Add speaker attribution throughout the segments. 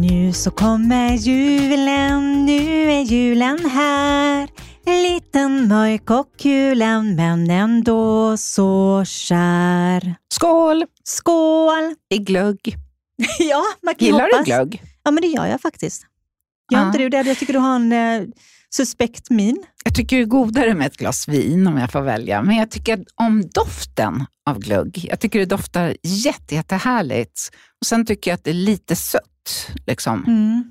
Speaker 1: Nu så kommer julen, nu är julen här. Liten mörk och kulen men ändå så kär.
Speaker 2: Skål
Speaker 1: Skål!
Speaker 2: i glögg.
Speaker 1: Ja, man kan
Speaker 2: Gillar du
Speaker 1: hoppas.
Speaker 2: glögg?
Speaker 1: Ja, men det gör jag faktiskt. Gör
Speaker 2: Ja.
Speaker 1: inte du det? Jag tycker du har en eh, suspekt min.
Speaker 2: Jag tycker det är godare med ett glas vin om jag får välja, men jag tycker om doften av glögg. Jag tycker det doftar jätte, jättehärligt. Och sen tycker jag att det är lite sött. Liksom.
Speaker 1: Mm.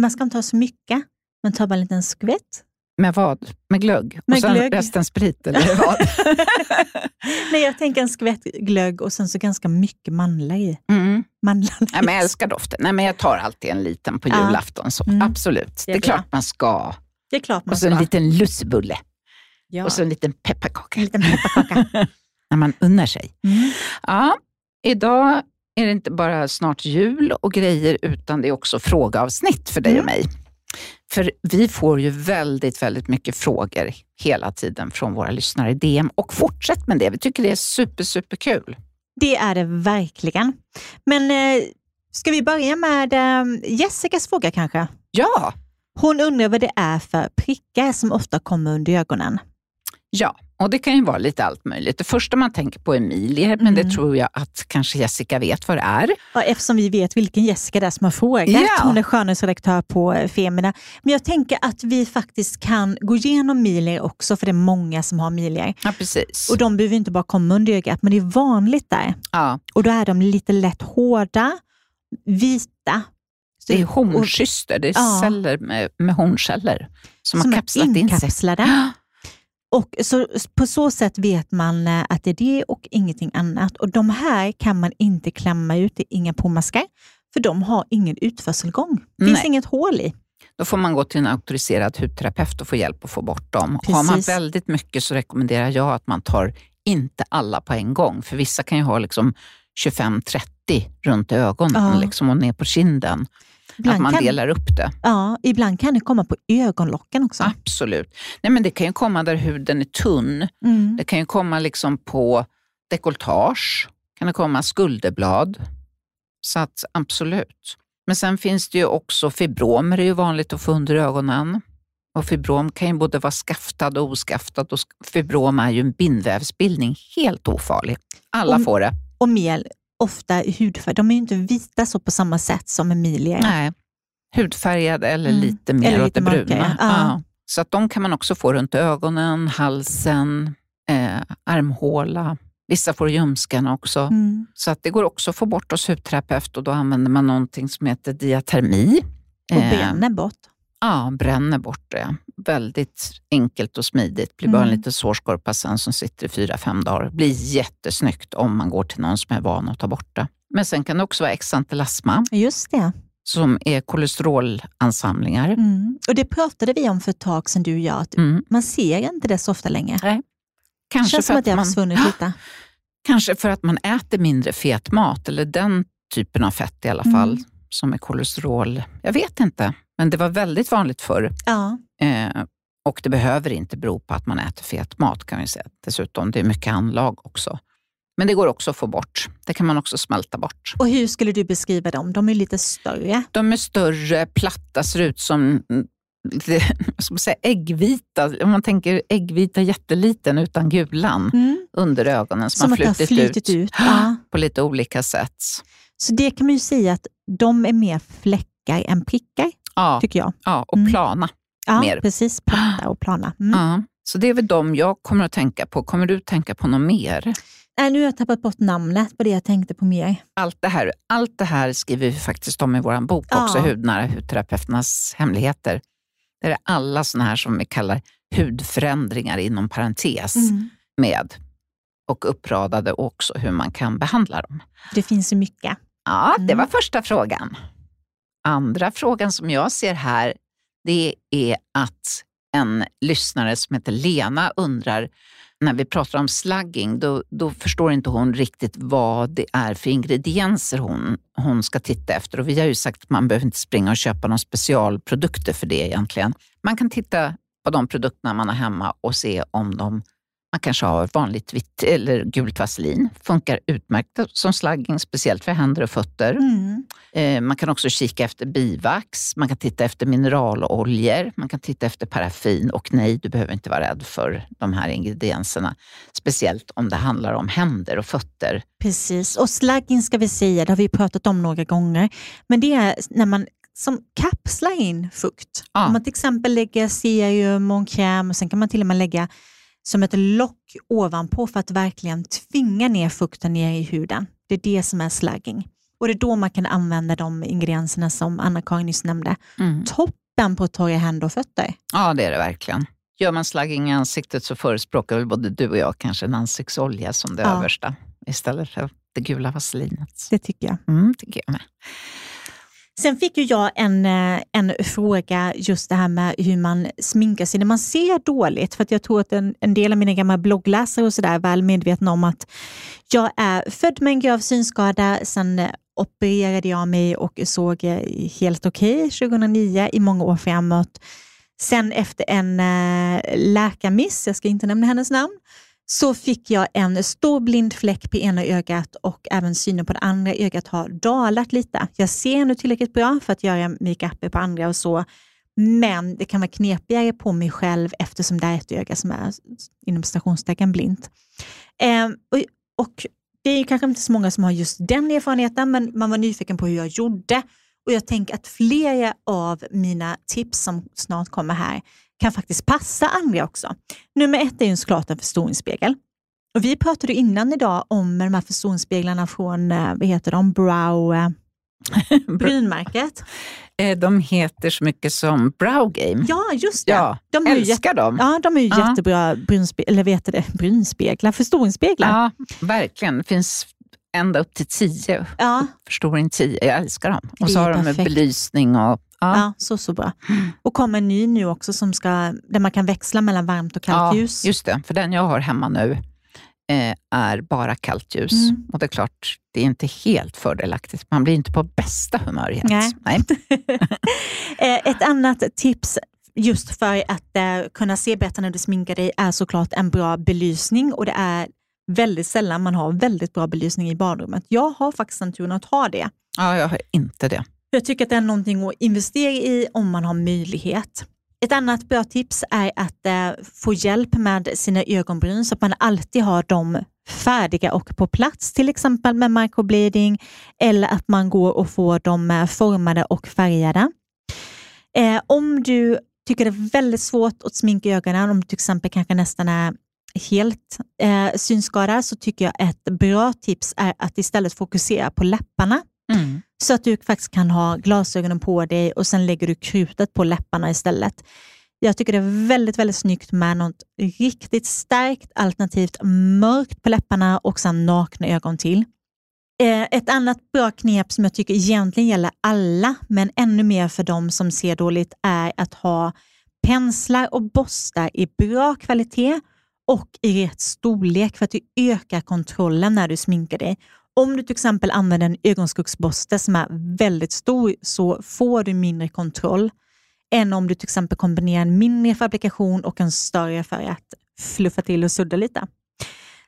Speaker 1: Man ska inte ha så mycket, men ta bara en liten skvätt.
Speaker 2: Med vad? Med glögg?
Speaker 1: Med
Speaker 2: och sen
Speaker 1: glögg.
Speaker 2: resten sprit, eller vad?
Speaker 1: Nej, jag tänker en skvätt glögg och sen så ganska mycket mandlar i.
Speaker 2: Mm.
Speaker 1: Mandlar.
Speaker 2: Nej, men jag älskar doften. Nej, men jag tar alltid en liten på julafton. Så.
Speaker 1: Mm.
Speaker 2: Absolut, det
Speaker 1: Det
Speaker 2: är,
Speaker 1: är bra.
Speaker 2: klart man ska.
Speaker 1: Det är klart man
Speaker 2: Och så en
Speaker 1: ska.
Speaker 2: liten lussbulle
Speaker 1: ja.
Speaker 2: och så en liten pepparkaka.
Speaker 1: en liten pepparkaka.
Speaker 2: När man unnar sig.
Speaker 1: Mm.
Speaker 2: Ja, idag är det inte bara snart jul och grejer, utan det är också frågeavsnitt för dig
Speaker 1: Mm.
Speaker 2: och mig. För vi får ju väldigt, väldigt mycket frågor hela tiden från våra lyssnare i DM. Och fortsätt med det, vi tycker det är super, super kul.
Speaker 1: Det är det verkligen. Men eh, ska vi börja med eh, Jessicas fråga kanske?
Speaker 2: Ja,
Speaker 1: Hon undrar vad det är för prickar som ofta kommer under ögonen.
Speaker 2: Ja. Och det kan ju vara lite allt möjligt. Det första man tänker på är Emilie, men det
Speaker 1: Mm.
Speaker 2: tror jag att kanske Jessica vet vad det är.
Speaker 1: Ja, eftersom vi vet vilken Jessica det är som har frågat.
Speaker 2: Ja.
Speaker 1: Hon är skönhetsredaktör på eh, Femina. Men jag tänker att vi faktiskt kan gå igenom milier också, för det är många som har milier.
Speaker 2: Ja, precis.
Speaker 1: Och de behöver inte bara komma under ögat, men det är vanligt där.
Speaker 2: ja,
Speaker 1: Och då är de lite lätt hårda, vita.
Speaker 2: det är horncyster, det är
Speaker 1: Ja.
Speaker 2: celler med, med hornceller som,
Speaker 1: som
Speaker 2: har kapslat in sig.
Speaker 1: Och så, på så sätt vet man eh, att det är det och ingenting annat. Och De här kan man inte klämma ut, det är inga pomaskar, för de har ingen utförselgång. Det finns
Speaker 2: Nej.
Speaker 1: inget hål i.
Speaker 2: Då får man gå till en auktoriserad hudterapeut och få hjälp att få bort dem. Har man
Speaker 1: Precis.
Speaker 2: väldigt mycket så rekommenderar jag att man tar inte alla på en gång. För vissa kan ju ha liksom 25-30 runt ögonen
Speaker 1: Ja.
Speaker 2: liksom, och ner på kinden. Att
Speaker 1: Ibland
Speaker 2: man
Speaker 1: kan,
Speaker 2: delar upp det.
Speaker 1: ja, ibland kan det komma på ögonlocken också.
Speaker 2: Absolut. Nej, men det kan ju komma där huden är tunn.
Speaker 1: Mm.
Speaker 2: Det kan ju komma liksom på dekolletage. kan det komma skulderblad. Så att absolut. Men sen finns det ju också fibromer, det är ju vanligt att få under ögonen. Och fibrom kan ju både vara skaftad och oskaftad. Och fibrom är ju en bindvävsbildning, helt ofarlig. Alla
Speaker 1: Om-
Speaker 2: får det.
Speaker 1: Och mel, ofta i hudfärg. De är ju inte vita så på samma sätt som Emilia.
Speaker 2: Nej. Hudfärgad eller
Speaker 1: Mm.
Speaker 2: lite mer
Speaker 1: Eller
Speaker 2: åt
Speaker 1: lite
Speaker 2: det bruna.
Speaker 1: ja.
Speaker 2: Så att de kan man också få runt ögonen, halsen, eh, armhåla. Vissa får ljumskarna också.
Speaker 1: Mm.
Speaker 2: Så att det går också att få bort hos hudterapeut och då använder man någonting som heter diatermi.
Speaker 1: Och
Speaker 2: Eh,
Speaker 1: bränner bort.
Speaker 2: Ja, bränner bort det. Väldigt enkelt och smidigt. Blir bara en
Speaker 1: Mm.
Speaker 2: liten sårskorpa sen som sitter i fyra, fem dagar. Blir jättesnyggt om man går till någon som är van att ta bort det. Men sen kan det också vara exantelasma
Speaker 1: Just det.
Speaker 2: som är kolesterolansamlingar.
Speaker 1: Mm. Och Det pratade vi om för ett tag sedan du och jag. Att
Speaker 2: Mm.
Speaker 1: Man ser inte det så ofta längre. Det
Speaker 2: Kanske,
Speaker 1: känns
Speaker 2: för
Speaker 1: som att det har försvunnit lite.
Speaker 2: kanske för att man äter mindre fet mat eller den typen av fett i alla
Speaker 1: Mm.
Speaker 2: fall som är kolesterol. Jag vet inte, men det var väldigt vanligt förr.
Speaker 1: Ja.
Speaker 2: Eh, och det behöver inte bero på att man äter fet mat kan vi säga. Dessutom, det är mycket anlag också. Men det går också att få bort. Det kan man också smälta bort.
Speaker 1: Och hur skulle du beskriva dem? De är lite större.
Speaker 2: De är större, platta, ser ut som mm, lite, ska man säga, äggvita. Om man tänker äggvita jätteliten utan gulan under ögonen som,
Speaker 1: Som
Speaker 2: har flutit,
Speaker 1: flutit
Speaker 2: ut,
Speaker 1: ut. Ja.
Speaker 2: på lite olika sätt.
Speaker 1: Så det kan man ju säga att de är mer fläckar än prickar,
Speaker 2: Ja,
Speaker 1: tycker jag.
Speaker 2: ja och
Speaker 1: Mm.
Speaker 2: plana.
Speaker 1: Ja,
Speaker 2: Mer.
Speaker 1: precis. Platta och plana. Mm.
Speaker 2: Ja. Så det är väl de jag kommer att tänka på. Kommer du tänka på något mer?
Speaker 1: Nej, nu har jag tappat bort namnet på det jag tänkte på mer.
Speaker 2: Allt det här, allt det här skriver vi faktiskt om i vår bok också,
Speaker 1: Ja.
Speaker 2: Hudnära hudterapeuternas hemligheter. Det är alla såna här som vi kallar hudförändringar inom parentes
Speaker 1: Mm.
Speaker 2: med och uppradade också hur man kan behandla dem.
Speaker 1: Det finns ju mycket.
Speaker 2: Ja, det
Speaker 1: Mm.
Speaker 2: var första frågan. Andra frågan som jag ser här, det är att en lyssnare som heter Lena undrar, när vi pratar om slugging, då, då förstår inte hon riktigt vad det är för ingredienser hon, hon ska titta efter. Och vi har ju sagt att man behöver inte springa och köpa några specialprodukter för det egentligen. Man kan titta på de produkterna man har hemma och se om de man kanske har vanligt vitt eller gult vaselin. Funkar utmärkt som slagging, speciellt för händer och fötter. Mm. Eh, man kan också kika efter bivax, man kan titta efter mineraloljor, man kan titta efter paraffin och nej, du behöver inte vara rädd för de här ingredienserna. Speciellt om det handlar om händer och fötter.
Speaker 1: Precis, och slagging ska vi säga, det har vi pratat om några gånger, men det är när man som kapslar in fukt. Ja. Om man till exempel lägger serum och kräm och sen kan man till och med lägga som ett lock ovanpå för att verkligen tvinga ner fukten ner i huden. Det är det som är slagging. Och det är då man kan använda de ingredienserna som Anna-Karin nyss nämnde. Mm. Toppen på torra händer och fötter.
Speaker 2: Ja, det är det verkligen. Gör man slagging i ansiktet så förespråkar väl både du och jag kanske en ansiktsolja som det ja. översta istället för det gula vaselinet.
Speaker 1: Det tycker jag.
Speaker 2: Mm, tycker jag med.
Speaker 1: Sen fick ju jag en, eh, en fråga just det här med hur man sminkar sig när man ser dåligt. För jag tror att en, en del av mina gamla bloggläsare och så där är väl medvetna om att jag är född med en grav synskada. Sen eh, opererade jag mig och såg eh, helt okej okay 2009 i många år framåt. Sen efter en läkarmiss, jag ska inte nämna hennes namn, så fick jag en stor blind fläck på ena ögat och även synen på det andra ögat har dalat lite. Jag ser nu tillräckligt bra för att göra makeup på andra och så, men det kan vara knepigare på mig själv eftersom det är ett öga som är inom stationstecken blint. Eh, och, och, det är kanske inte så många som har just den erfarenheten, men man var nyfiken på hur jag gjorde. Och Jag tänker att flera av mina tips som snart kommer här kan faktiskt passa andra också. Nummer ett är ju såklart en förstoringsspegel. Och vi pratade innan idag om de här förstoringsspeglarna från eh, vad heter de? Brow... Eh, brynmärket.
Speaker 2: Eh, de heter så mycket som Brow Game.
Speaker 1: Ja, just det.
Speaker 2: Ja, de är älskar dem.
Speaker 1: Ja, de är ju ja. jättebra brynspe eller vet det, brynspeglar, förstoringsspeglar.
Speaker 2: Ja, verkligen. Det finns ända upp till tio. Ja. Förstoring tio. Jag älskar dem. Och så har de med belysning och
Speaker 1: Ja. ja. så, så bra. Och kommer en ny nu också som ska, där man kan växla mellan varmt och kallt ja, ljus.
Speaker 2: Just det, för den jag har hemma nu eh, är bara kallt ljus. Mm. Och det är klart, det är inte helt fördelaktigt. Man blir inte på bästa humör helt. Nej. Nej.
Speaker 1: Eh, ett annat tips just för att eh, kunna se bättre när du sminkar dig är såklart en bra belysning och det är väldigt sällan man har väldigt bra belysning i badrummet. Jag har faktiskt en turen att ha det.
Speaker 2: Ja, jag har inte det.
Speaker 1: Jag tycker att det är någonting att investera i om man har möjlighet. Ett annat bra tips är att eh, få hjälp med sina ögonbryn så att man alltid har dem färdiga och på plats, till exempel med microblading eller att man går och får dem eh, formade och färgade. Eh, om du tycker det är väldigt svårt att sminka ögonen, om du till exempel kanske nästan är helt eh, synskadad, så tycker jag ett bra tips är att istället fokusera på läpparna. Mm. Så att du faktiskt kan ha glasögonen på dig och sen lägger du krutet på läpparna istället. Jag tycker det är väldigt, väldigt snyggt med något riktigt starkt alternativt mörkt på läpparna och sen nakna ögon till. Eh, ett annat bra knep som jag tycker egentligen gäller alla, men ännu mer för de som ser dåligt, är att ha penslar och borstar i bra kvalitet och i rätt storlek för att du ökar kontrollen när du sminkar dig. Om du till exempel använder en ögonskuggsborste som är väldigt stor så får du mindre kontroll än om du till exempel kombinerar en mindre fabrikation och en större för att fluffa till och sudda lite.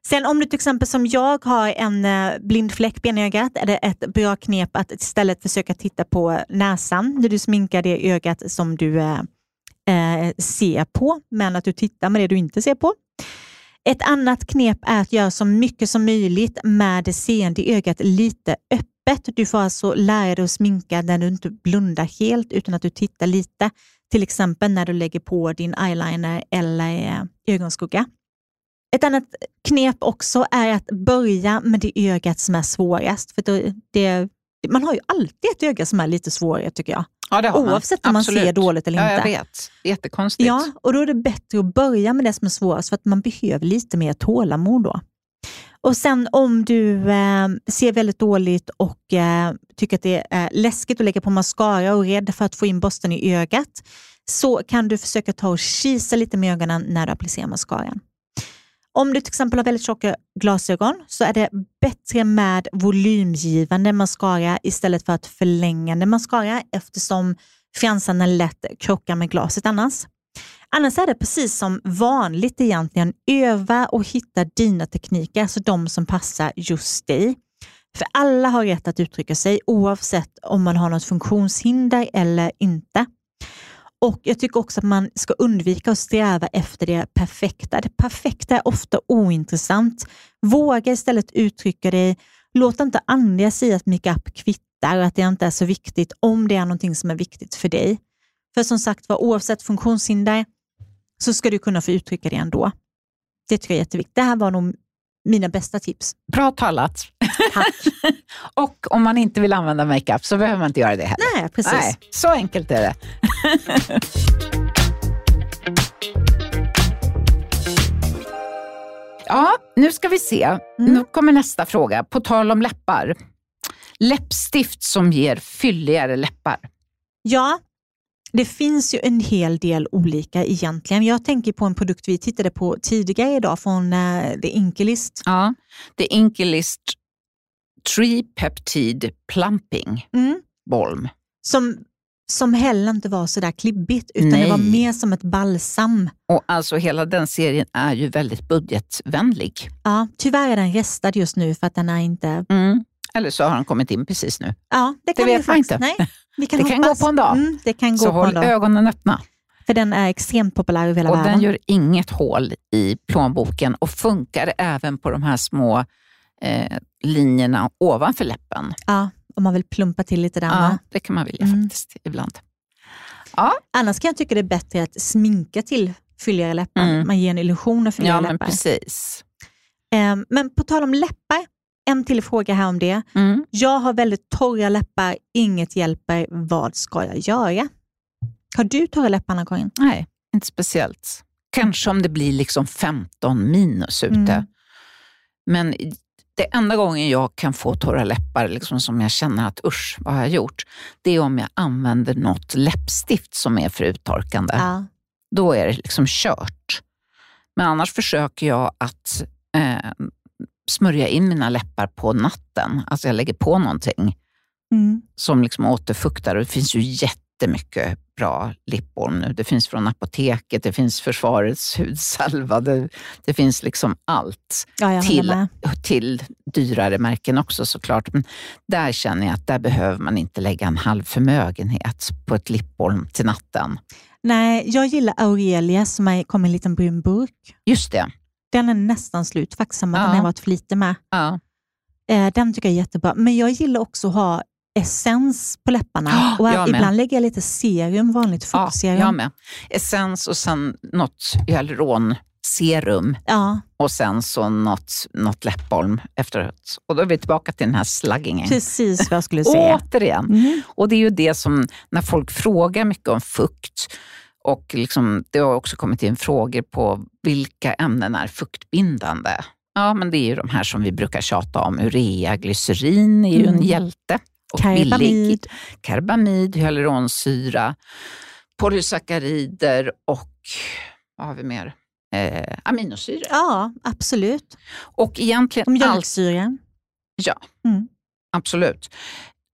Speaker 1: Sen om du till exempel som jag har en eh, blind fläck på ögat är det ett bra knep att istället försöka titta på näsan när du sminkar det ögat som du eh, eh ser på, men att du tittar med det du inte ser på. Ett annat knep är att göra så mycket som möjligt med det seende ögat lite öppet. Du får alltså lära dig att sminka när du inte blundar helt utan att du tittar lite. Till exempel när du lägger på din eyeliner eller eh, ögonskugga. Ett annat knep också är att börja med det ögat som är svårast. För det, man har ju alltid ett öga som är lite svårare tycker jag.
Speaker 2: Ja,
Speaker 1: Oavsett om man ser dåligt eller inte.
Speaker 2: Ja, jag vet. Jättekonstigt.
Speaker 1: Ja, och då är det bättre att börja med det som är svårast för att man behöver lite mer tålamod då. Och sen om du eh, ser väldigt dåligt och eh, tycker att det är läskigt att lägga på mascara och är rädd för att få in borsten i ögat, så kan du försöka ta och kisa lite med ögonen när du applicerar mascaran. Om du till exempel har väldigt tjocka glasögon så är det bättre med volymgivande mascara istället för att förlängande mascara eftersom fransarna lätt krockar med glaset annars. Annars är det precis som vanligt egentligen. Öva och hitta dina tekniker, alltså de som passar just dig. För alla har rätt att uttrycka sig oavsett om man har något funktionshinder eller inte. Och Jag tycker också att man ska undvika att sträva efter det perfekta. Det perfekta är ofta ointressant. Våga istället uttrycka dig. Låt inte andra säga att makeup kvittar och att det inte är så viktigt om det är någonting som är viktigt för dig. För som sagt var, oavsett funktionshinder så ska du kunna få uttrycka det ändå. Det tycker jag är jätteviktigt. Det här var nog mina bästa tips.
Speaker 2: Bra talat.
Speaker 1: Tack.
Speaker 2: och om man inte vill använda makeup så behöver man inte göra det heller.
Speaker 1: Nej, precis. Nej,
Speaker 2: så enkelt är det. ja, nu ska vi se. Mm. Nu kommer nästa fråga. På tal om läppar. Läppstift som ger fylligare läppar.
Speaker 1: Ja, det finns ju en hel del olika egentligen. Jag tänker på en produkt vi tittade på tidigare idag från uh, The Inkilist.
Speaker 2: Ja, The Inkilist Tree Peptide Plumping mm. Balm.
Speaker 1: Som, som heller inte var så där klibbigt, utan Nej. det var mer som ett balsam.
Speaker 2: Och alltså Hela den serien är ju väldigt budgetvänlig.
Speaker 1: Ja, tyvärr är den restad just nu för att den är inte...
Speaker 2: Mm. Eller så har den kommit in precis nu.
Speaker 1: Ja, det kan
Speaker 2: det
Speaker 1: vet man inte. Nej,
Speaker 2: vi kan det hoppas. kan gå på en dag. Mm,
Speaker 1: det kan gå
Speaker 2: så
Speaker 1: på
Speaker 2: håll
Speaker 1: en dag.
Speaker 2: ögonen öppna.
Speaker 1: För den är extremt populär över hela
Speaker 2: och
Speaker 1: världen.
Speaker 2: Den gör inget hål i plånboken och funkar även på de här små eh, linjerna ovanför läppen.
Speaker 1: Ja, om man vill plumpa till lite där.
Speaker 2: Ja, det kan man vilja mm. faktiskt ibland.
Speaker 1: Ja. Annars kan jag tycka det är bättre att sminka till fylligare läppar. Mm. Man ger en illusion av fylligare
Speaker 2: ja,
Speaker 1: läppar.
Speaker 2: Men, precis.
Speaker 1: Eh, men på tal om läppar, en till fråga här om det. Mm. Jag har väldigt torra läppar, inget hjälper. Vad ska jag göra? Har du torra läppar, Anna-Karin?
Speaker 2: Nej, inte speciellt. Kanske om det blir liksom 15 minus ute. Mm. Men det enda gången jag kan få torra läppar liksom som jag känner att usch, vad har jag gjort? Det är om jag använder något läppstift som är för uttorkande. Ja. Då är det liksom kört. Men annars försöker jag att eh, smörja in mina läppar på natten. Alltså jag lägger på någonting mm. som liksom återfuktar. Och det finns ju jättemycket bra lipbalm nu. Det finns från apoteket, det finns Försvarets hudsalva, det, det finns liksom allt.
Speaker 1: Ja,
Speaker 2: till, till dyrare märken också såklart. Men där känner jag att där behöver man inte lägga en halv förmögenhet på ett lipbalm till natten.
Speaker 1: Nej, jag gillar Aurelia som kommer i en liten brun burk.
Speaker 2: Just det.
Speaker 1: Den är nästan slut faktiskt, som ja. den har varit flitig med.
Speaker 2: Ja.
Speaker 1: Eh, den tycker jag är jättebra. Men jag gillar också att ha essens på läpparna. och ibland lägger jag lite serum, vanligt fuktserum.
Speaker 2: Ja, jag med. Essens och sen något hyaluronserum
Speaker 1: ja.
Speaker 2: och sen så något, något läppbalm efteråt. Och då är vi tillbaka till den här slaggingen.
Speaker 1: Precis vad jag skulle säga.
Speaker 2: Återigen. Mm. Och det är ju det som, när folk frågar mycket om fukt, och liksom, det har också kommit in frågor på vilka ämnen är fuktbindande? Ja, men det är ju de här som vi brukar tjata om. Urea, glycerin är ju mm. en hjälte.
Speaker 1: Och Karbamid. Billig.
Speaker 2: Karbamid, hyaluronsyra, polysackarider och vad har vi mer? Eh, aminosyror.
Speaker 1: Ja, absolut.
Speaker 2: Och egentligen...
Speaker 1: Mjölksyra.
Speaker 2: Ja, mm. absolut.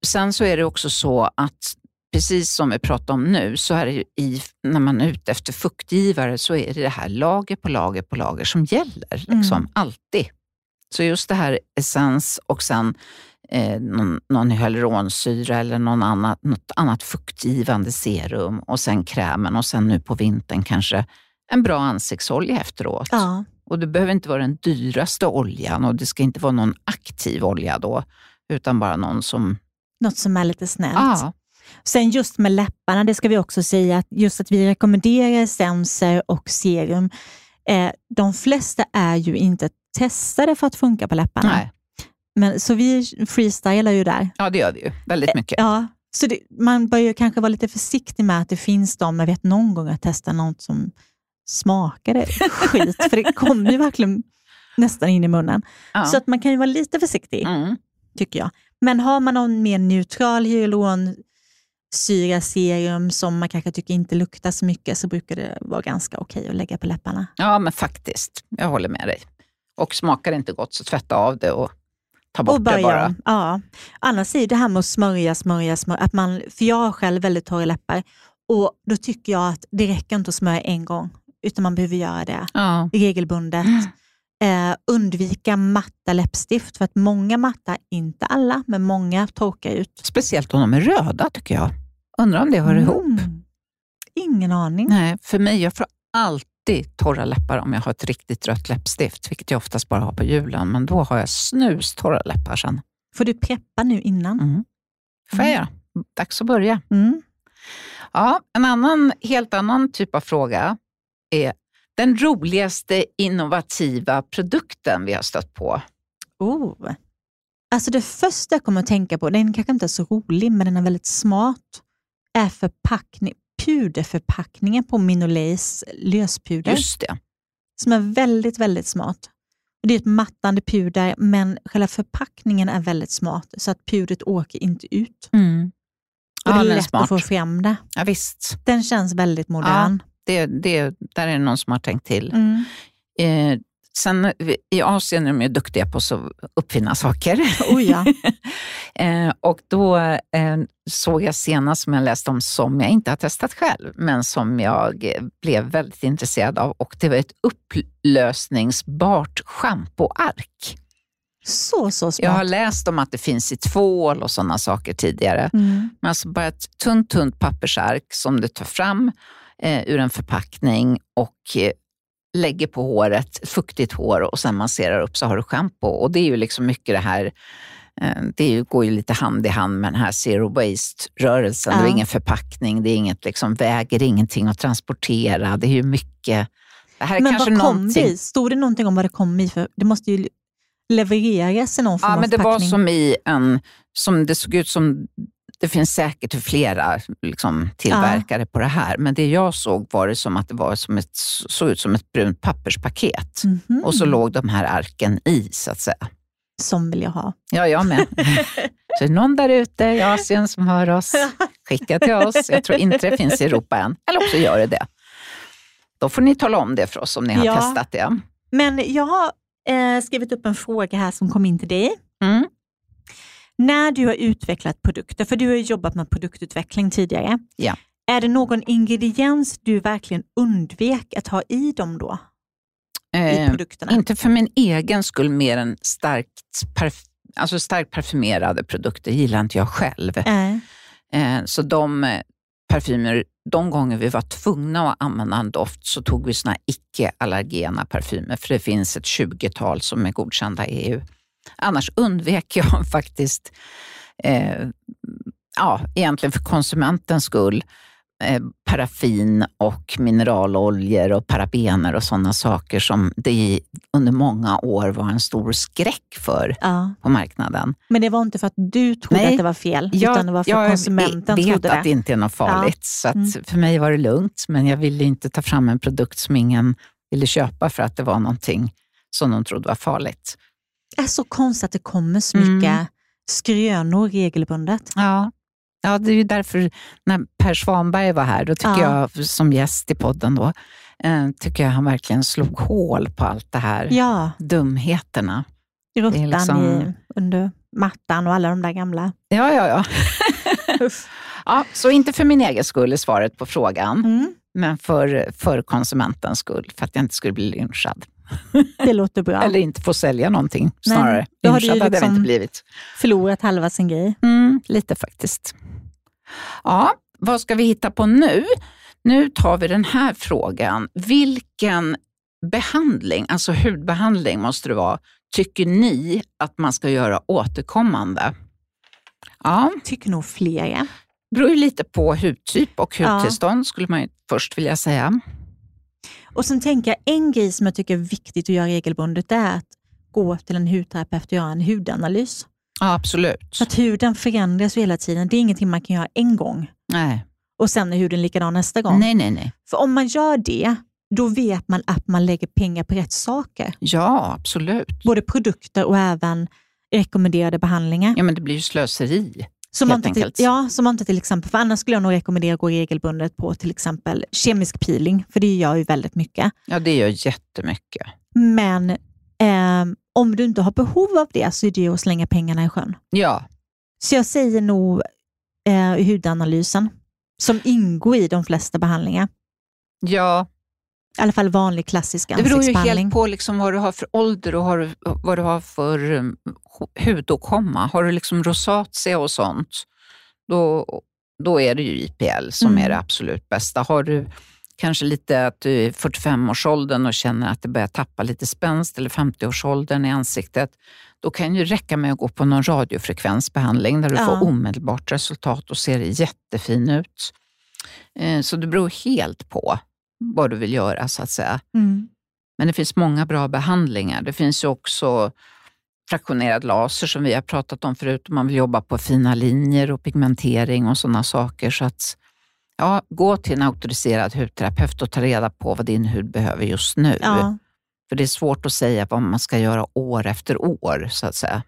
Speaker 2: Sen så är det också så att precis som vi pratar om nu, så är det i, när man är ute efter fuktgivare så är det det här lager på lager på lager som gäller. Liksom, mm. Alltid. Så just det här essens och sen eh, någon, någon hyaluronsyra eller någon annat, något annat fuktgivande serum och sen krämen och sen nu på vintern kanske en bra ansiktsolja efteråt.
Speaker 1: Ja.
Speaker 2: Och det behöver inte vara den dyraste oljan och det ska inte vara någon aktiv olja då, utan bara någon som...
Speaker 1: Något som är lite snällt.
Speaker 2: Ja.
Speaker 1: Sen just med läpparna, det ska vi också säga, att just att vi rekommenderar essenser och serum. Eh, de flesta är ju inte testade för att funka på läpparna.
Speaker 2: Nej.
Speaker 1: Men, så vi freestylar ju där.
Speaker 2: Ja, det gör vi ju. Väldigt mycket.
Speaker 1: Eh, ja, så det, man bör ju kanske vara lite försiktig med att det finns de, jag vet någon gång att testa något som smakade skit, för det kommer ju verkligen nästan in i munnen. Ja. Så att man kan ju vara lite försiktig,
Speaker 2: mm.
Speaker 1: tycker jag. Men har man någon mer neutral hyaluron syra serum som man kanske tycker inte luktar så mycket så brukar det vara ganska okej att lägga på läpparna.
Speaker 2: Ja, men faktiskt. Jag håller med dig. Och smakar det inte gott så tvätta av det och ta bort
Speaker 1: och börja
Speaker 2: det bara.
Speaker 1: Ja. Annars är det här med att smörja, smörja, smörja. Att man, för jag har själv väldigt torra läppar och då tycker jag att det räcker inte att smörja en gång utan man behöver göra det
Speaker 2: Ja.
Speaker 1: regelbundet. Eh, undvika matta läppstift för att många matta, inte alla, men många torkar ut.
Speaker 2: Speciellt om de är röda tycker jag. Undrar om det hör ihop.
Speaker 1: Mm. Ingen aning.
Speaker 2: Nej, för mig, jag får alltid torra läppar om jag har ett riktigt rött läppstift, vilket jag oftast bara har på julen, men då har jag snustorra läppar sen.
Speaker 1: Får du preppa nu innan?
Speaker 2: Mm. Får jag
Speaker 1: Mm.
Speaker 2: göra. Dags att börja.
Speaker 1: Mm.
Speaker 2: Ja, en annan, helt annan typ av fråga är den roligaste innovativa produkten vi har stött på.
Speaker 1: Oh. Alltså det första jag kommer att tänka på, den kanske inte är så rolig, men den är väldigt smart, är förpackning, puderförpackningen på Minoleys löspuder.
Speaker 2: Just det.
Speaker 1: Som är väldigt, väldigt smart. Det är ett mattande puder, men själva förpackningen är väldigt smart, så att pudret åker inte ut.
Speaker 2: Mm.
Speaker 1: Och
Speaker 2: Ja,
Speaker 1: det är
Speaker 2: är
Speaker 1: lätt
Speaker 2: smart.
Speaker 1: att få fram det.
Speaker 2: Ja, visst.
Speaker 1: Den känns väldigt modern.
Speaker 2: Det, det, där är det någon som har tänkt till.
Speaker 1: Mm.
Speaker 2: Eh, sen i Asien är de ju duktiga på att uppfinna saker.
Speaker 1: Oh ja.
Speaker 2: eh, och då eh, såg jag senast som jag läste om, som jag inte har testat själv, men som jag blev väldigt intresserad av. Och Det var ett upplösningsbart schampoark.
Speaker 1: Så, så smart.
Speaker 2: Jag har läst om att det finns i tvål och sådana saker tidigare.
Speaker 1: Mm.
Speaker 2: Men alltså bara ett tunt, tunt pappersark som du tar fram eh, ur en förpackning och eh, lägger på håret, fuktigt hår och sen masserar upp så har du schampo. Och det är ju liksom mycket det här, eh, det ju, går ju lite hand i hand med den här zero waste-rörelsen. Det är
Speaker 1: Ja.
Speaker 2: ingen förpackning, det är inget, liksom, väger ingenting att transportera. Det är ju mycket, det här är
Speaker 1: Men
Speaker 2: kanske
Speaker 1: vad kom
Speaker 2: någonting.
Speaker 1: det i? Stod det någonting om vad det kom i? För det måste ju levereras i någon form
Speaker 2: Ja,
Speaker 1: av
Speaker 2: men det var
Speaker 1: förpackning.
Speaker 2: som i en, som det såg ut som, det finns säkert flera liksom, tillverkare på det här, men det jag såg var det som att det var som ett, såg ut som ett brunt papperspaket.
Speaker 1: Mhm.
Speaker 2: Och så låg de här arken i, så att säga.
Speaker 1: Som vill jag ha.
Speaker 2: Ja, jag med. så är det någon där ute i Asien som hör oss, skicka till oss. Jag tror inte det finns i Europa än, eller också gör det det. Då får ni tala om det för oss om ni har
Speaker 1: Ja.
Speaker 2: testat det.
Speaker 1: Men jag har eh, skrivit upp en fråga här som kom in till dig.
Speaker 2: Mm.
Speaker 1: När du har utvecklat produkter, för du har jobbat med produktutveckling tidigare.
Speaker 2: Ja.
Speaker 1: Är det någon ingrediens du verkligen undvek att ha i dem då? I
Speaker 2: Eh,
Speaker 1: produkterna?
Speaker 2: Inte för min egen skull mer än starkt, parf alltså starkt parfymerade produkter gillar inte jag själv.
Speaker 1: Eh,
Speaker 2: Eh, så de eh, parfymer, de gånger vi var tvungna att använda en doft så tog vi såna icke-allergena parfymer, för det finns ett 20-tal som är godkända i EU. Annars undvek jag faktiskt, eh, ja, egentligen för konsumentens skull, eh, paraffin och mineraloljor och parabener och sådana saker som det under många år var en stor skräck för
Speaker 1: ja.
Speaker 2: på marknaden.
Speaker 1: Men det var inte för att du trodde
Speaker 2: Nej,
Speaker 1: att det var fel, utan det var för att konsumenten
Speaker 2: vet
Speaker 1: trodde
Speaker 2: att det
Speaker 1: det.
Speaker 2: inte är något farligt, så att
Speaker 1: Mm.
Speaker 2: för mig var det lugnt. Men jag ville inte ta fram en produkt som ingen ville köpa för att det var någonting som de trodde var farligt.
Speaker 1: Är så konstigt att det kommer så
Speaker 2: Mm.
Speaker 1: mycket skrönor regelbundet.
Speaker 2: Ja. Ja, det är ju därför när Per Svanberg var här, då tycker
Speaker 1: Ja.
Speaker 2: jag som gäst i podden då, eh, tycker jag han verkligen slog hål på allt det här.
Speaker 1: Ja,
Speaker 2: Dumheterna.
Speaker 1: råttan
Speaker 2: liksom-
Speaker 1: i, under mattan och alla de där gamla.
Speaker 2: Ja, ja, ja. ja. Så inte för min egen skull är svaret på frågan,
Speaker 1: Mm,
Speaker 2: men för, för konsumentens skull, för att jag inte skulle bli lynchad.
Speaker 1: Det låter bra.
Speaker 2: Eller inte få sälja någonting snarare.
Speaker 1: då har du liksom-
Speaker 2: inte blivit.
Speaker 1: Förlorat halva sin grej.
Speaker 2: Mm, lite faktiskt. Ja, vad ska vi hitta på nu? Nu tar vi den här frågan. Vilken behandling, alltså hudbehandling måste det vara, tycker ni att man ska göra återkommande? Ja,
Speaker 1: Tycker nog flera.
Speaker 2: beror ju lite på hudtyp och
Speaker 1: Ja.
Speaker 2: hudtillstånd skulle man först vilja säga.
Speaker 1: Och sen tänker jag, en grej som jag tycker är viktigt att göra regelbundet, det är att gå till en hudterapeut och göra en hudanalys.
Speaker 2: Ja, absolut.
Speaker 1: För att huden förändras hela tiden. Det är ingenting man kan göra en gång
Speaker 2: Nej.
Speaker 1: och sen är huden likadan nästa gång.
Speaker 2: nej, nej, nej.
Speaker 1: För om man gör det, då vet man att man lägger pengar på rätt saker.
Speaker 2: Ja, absolut.
Speaker 1: Både produkter och även rekommenderade behandlingar.
Speaker 2: Ja, men det blir ju slöseri.
Speaker 1: Som man,
Speaker 2: enkelt.
Speaker 1: ja, som man inte till exempel, för annars skulle jag nog rekommendera att gå regelbundet på till exempel kemisk peeling, för det gör ju väldigt mycket.
Speaker 2: Ja, det gör jättemycket.
Speaker 1: Men eh, om du inte har behov av det så är det ju att slänga pengarna i sjön.
Speaker 2: Ja,
Speaker 1: Så jag säger nog eh, hudanalysen, som ingår i de flesta behandlingar.
Speaker 2: ja
Speaker 1: I alla fall vanlig klassisk
Speaker 2: det beror ju
Speaker 1: ansiktsbehandling.
Speaker 2: helt på liksom vad du har för ålder och har, vad du har för um, hudåkomma. Har du liksom rosatia och sånt, då, då är det ju IPL som
Speaker 1: Mm.
Speaker 2: är det absolut bästa. Har du kanske lite att du är i 45-årsåldern och känner att det börjar tappa lite spänst eller 50-årsåldern i ansiktet, då kan det räcka med att gå på någon radiofrekvensbehandling där du
Speaker 1: Ja.
Speaker 2: får omedelbart resultat och ser jättefin ut. Eh, Så det beror helt på vad du vill göra så att säga.
Speaker 1: Mm.
Speaker 2: Men det finns många bra behandlingar. Det finns också fraktionerad laser som vi har pratat om förut. Man vill jobba på fina linjer och pigmentering och sådana saker. Så att, ja, gå till en auktoriserad hudterapeut och ta reda på vad din hud behöver just nu.
Speaker 1: Ja.
Speaker 2: För det är svårt att säga vad man ska göra år efter år, så att säga.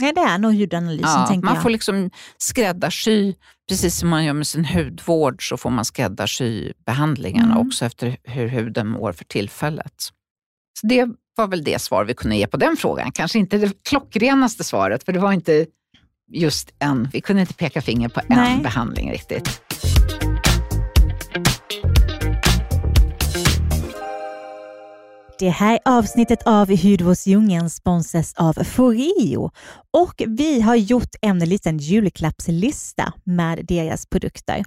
Speaker 1: Nej, det är nog hudanalysen,
Speaker 2: Ja,
Speaker 1: tänker
Speaker 2: man
Speaker 1: jag.
Speaker 2: får liksom skräddarsy, precis som man gör med sin hudvård, så får man skräddarsy behandlingarna
Speaker 1: Mm.
Speaker 2: också efter hur huden mår för tillfället. Så det var väl det svar vi kunde ge på den frågan. Kanske inte det klockrenaste svaret, för det var inte just en, vi kunde inte peka finger på en
Speaker 1: Nej.
Speaker 2: behandling riktigt.
Speaker 1: Det här avsnittet av Hudvårdsdjungeln sponsras av Foreo och vi har gjort en liten julklappslista med deras produkter.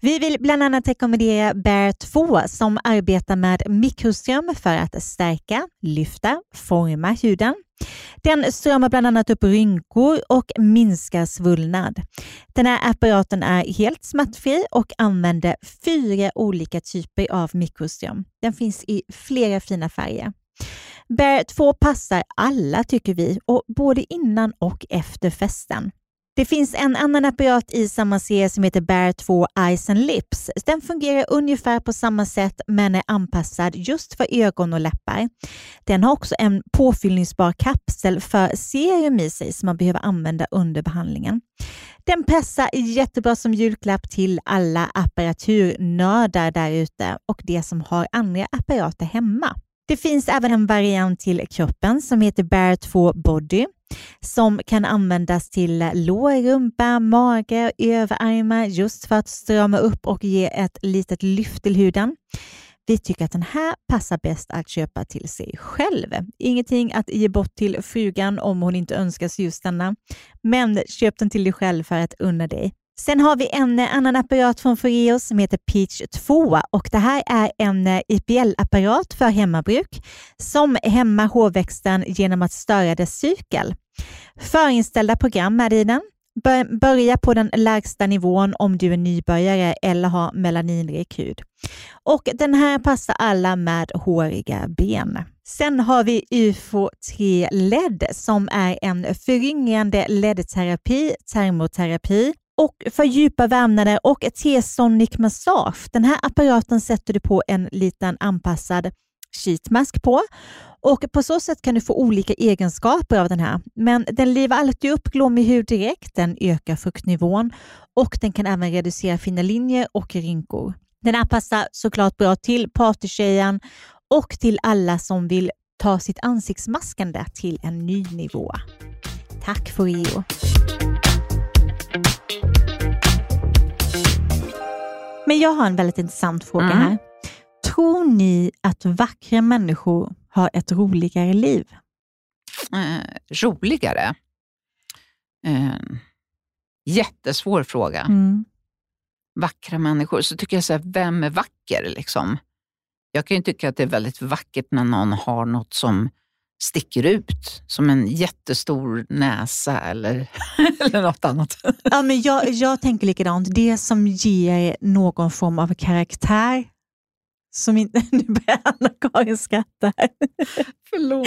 Speaker 1: Vi vill bland annat rekommendera Bear 2 som arbetar med mikroström för att stärka, lyfta, forma huden. Den strömmar bland annat upp rynkor och minskar svullnad. Den här apparaten är helt smärtfri och använder fyra olika typer av mikroström. Den finns i flera fina färger. Bear 2 passar alla tycker vi, och både innan och efter festen. Det finns en annan apparat i samma serie som heter Bear 2 Eyes and Lips. Den fungerar ungefär på samma sätt men är anpassad just för ögon och läppar. Den har också en påfyllningsbar kapsel för serum i sig som man behöver använda under behandlingen. Den passar jättebra som julklapp till alla apparaturnördar där ute och de som har andra apparater hemma. Det finns även en variant till kroppen som heter Bear 2 Body som kan användas till lår, rumpa, mage och överarmar just för att strama upp och ge ett litet lyft till huden. Vi tycker att den här passar bäst att köpa till sig själv. Ingenting att ge bort till frugan om hon inte önskar sig just denna. Men köp den till dig själv för att unna dig. Sen har vi en annan apparat från Foreo som heter Peach 2 och det här är en IPL-apparat för hemmabruk som hämmar hårväxten genom att störa dess cykel. Förinställda program är i den. Börja på den lägsta nivån om du är nybörjare eller har melaninrik hud. Och den här passar alla med håriga ben. Sen har vi UFO 3 LED som är en föryngrande LED-terapi, termoterapi och för djupa vävnader och T-sonic massage. Den här apparaten sätter du på en liten anpassad sheetmask på och på så sätt kan du få olika egenskaper av den här. Men den livar alltid upp glåmig hud direkt, den ökar fuktnivån och den kan även reducera fina linjer och rynkor. Den här passar såklart bra till partytjejen och till alla som vill ta sitt ansiktsmaskande till en ny nivå. Tack Foreo! Men jag har en väldigt intressant fråga
Speaker 2: Mm.
Speaker 1: här. Tror ni att vackra människor har ett roligare liv?
Speaker 2: Eh, roligare? Eh, jättesvår fråga.
Speaker 1: Mm.
Speaker 2: Vackra människor. Så tycker jag så här, vem är vacker? Liksom? Jag kan ju tycka att det är väldigt vackert när någon har något som sticker ut, som en jättestor näsa eller, eller något annat.
Speaker 1: Ja, men jag, jag tänker likadant. Det som ger någon form av karaktär. Som inte, nu börjar Anna-Karin skratta. här.
Speaker 2: Förlåt.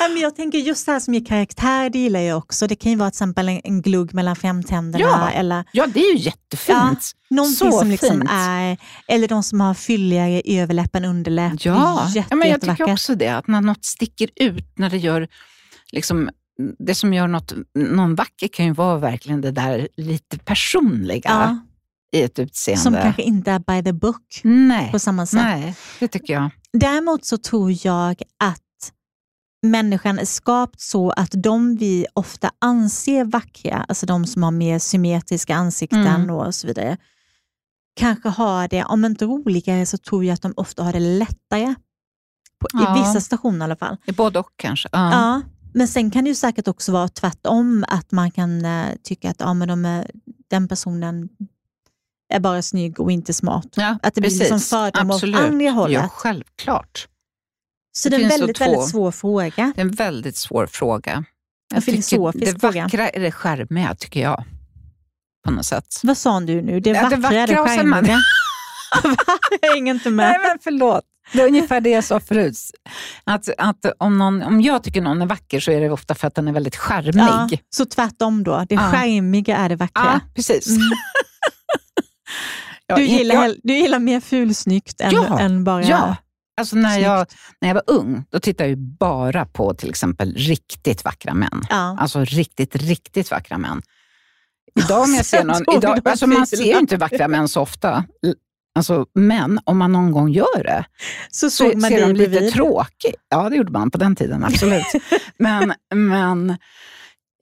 Speaker 1: Ja, men jag tänker just det här som ger karaktär, det gillar jag också. Det kan ju vara till exempel en, glugg mellan framtänderna
Speaker 2: Ja.
Speaker 1: eller
Speaker 2: Ja, det är ju jättefint.
Speaker 1: någonting
Speaker 2: Så
Speaker 1: som liksom
Speaker 2: fint.
Speaker 1: är, eller de som har fylligare överläpp än underläpp.
Speaker 2: Ja,
Speaker 1: jätte,
Speaker 2: ja men jag tycker också det. Att när något sticker ut, när det gör liksom det som gör något, någon vacker kan ju vara verkligen det där lite personliga
Speaker 1: Ja,
Speaker 2: i ett utseende.
Speaker 1: som kanske inte är by the book
Speaker 2: Nej,
Speaker 1: på samma sätt.
Speaker 2: nej, det tycker jag.
Speaker 1: Däremot så tror jag att människan är skapt så att de vi ofta anser vackra, alltså de som har mer symmetriska ansikten
Speaker 2: Mm.
Speaker 1: och så vidare, kanske har det, om inte roligare så tror jag att de ofta har det lättare. På,
Speaker 2: Ja.
Speaker 1: I vissa stationer i alla fall.
Speaker 2: I både och kanske. Ja.
Speaker 1: Ja, men sen kan det ju säkert också vara tvärtom, att man kan eh, tycka att ja, men de är, den personen är bara snygg och inte smart.
Speaker 2: Ja,
Speaker 1: Att det blir liksom
Speaker 2: precis.
Speaker 1: fördom åt
Speaker 2: Absolut.
Speaker 1: andra hållet.
Speaker 2: Ja, självklart.
Speaker 1: så
Speaker 2: det
Speaker 1: det är en väldigt,
Speaker 2: två-
Speaker 1: väldigt svår fråga.
Speaker 2: Det är en väldigt svår fråga.
Speaker 1: En
Speaker 2: Jag det
Speaker 1: fråga.
Speaker 2: vackra är det skärmiga, tycker jag. På något sätt.
Speaker 1: Vad sa du nu? Det
Speaker 2: Ja, det
Speaker 1: vackra är det
Speaker 2: vackra
Speaker 1: skärmiga? jag hänger inte med.
Speaker 2: Nej, men förlåt. Det är ungefär det jag sa förut. Att, att om, någon, om jag tycker någon är vacker så är det ofta för att den är väldigt
Speaker 1: Ja,
Speaker 2: charmig.
Speaker 1: så tvärtom då. Det
Speaker 2: Ja.
Speaker 1: skärmiga är det vackra.
Speaker 2: Ja, precis.
Speaker 1: Mm. Du, gillar,
Speaker 2: jag-
Speaker 1: du gillar mer fulsnyggt än,
Speaker 2: Ja,
Speaker 1: än bara...
Speaker 2: Ja, alltså när
Speaker 1: Snyggt.
Speaker 2: jag, när jag var ung, då tittade jag bara på till exempel riktigt vackra män.
Speaker 1: Ja.
Speaker 2: Alltså riktigt, riktigt vackra män. Idag om jag ser någon, idag, alltså man ser ju inte vackra män så ofta. Alltså, men om man någon gång gör det
Speaker 1: Så
Speaker 2: så
Speaker 1: man
Speaker 2: ser de lite tråkiga Ja, det gjorde man på den tiden, absolut. men men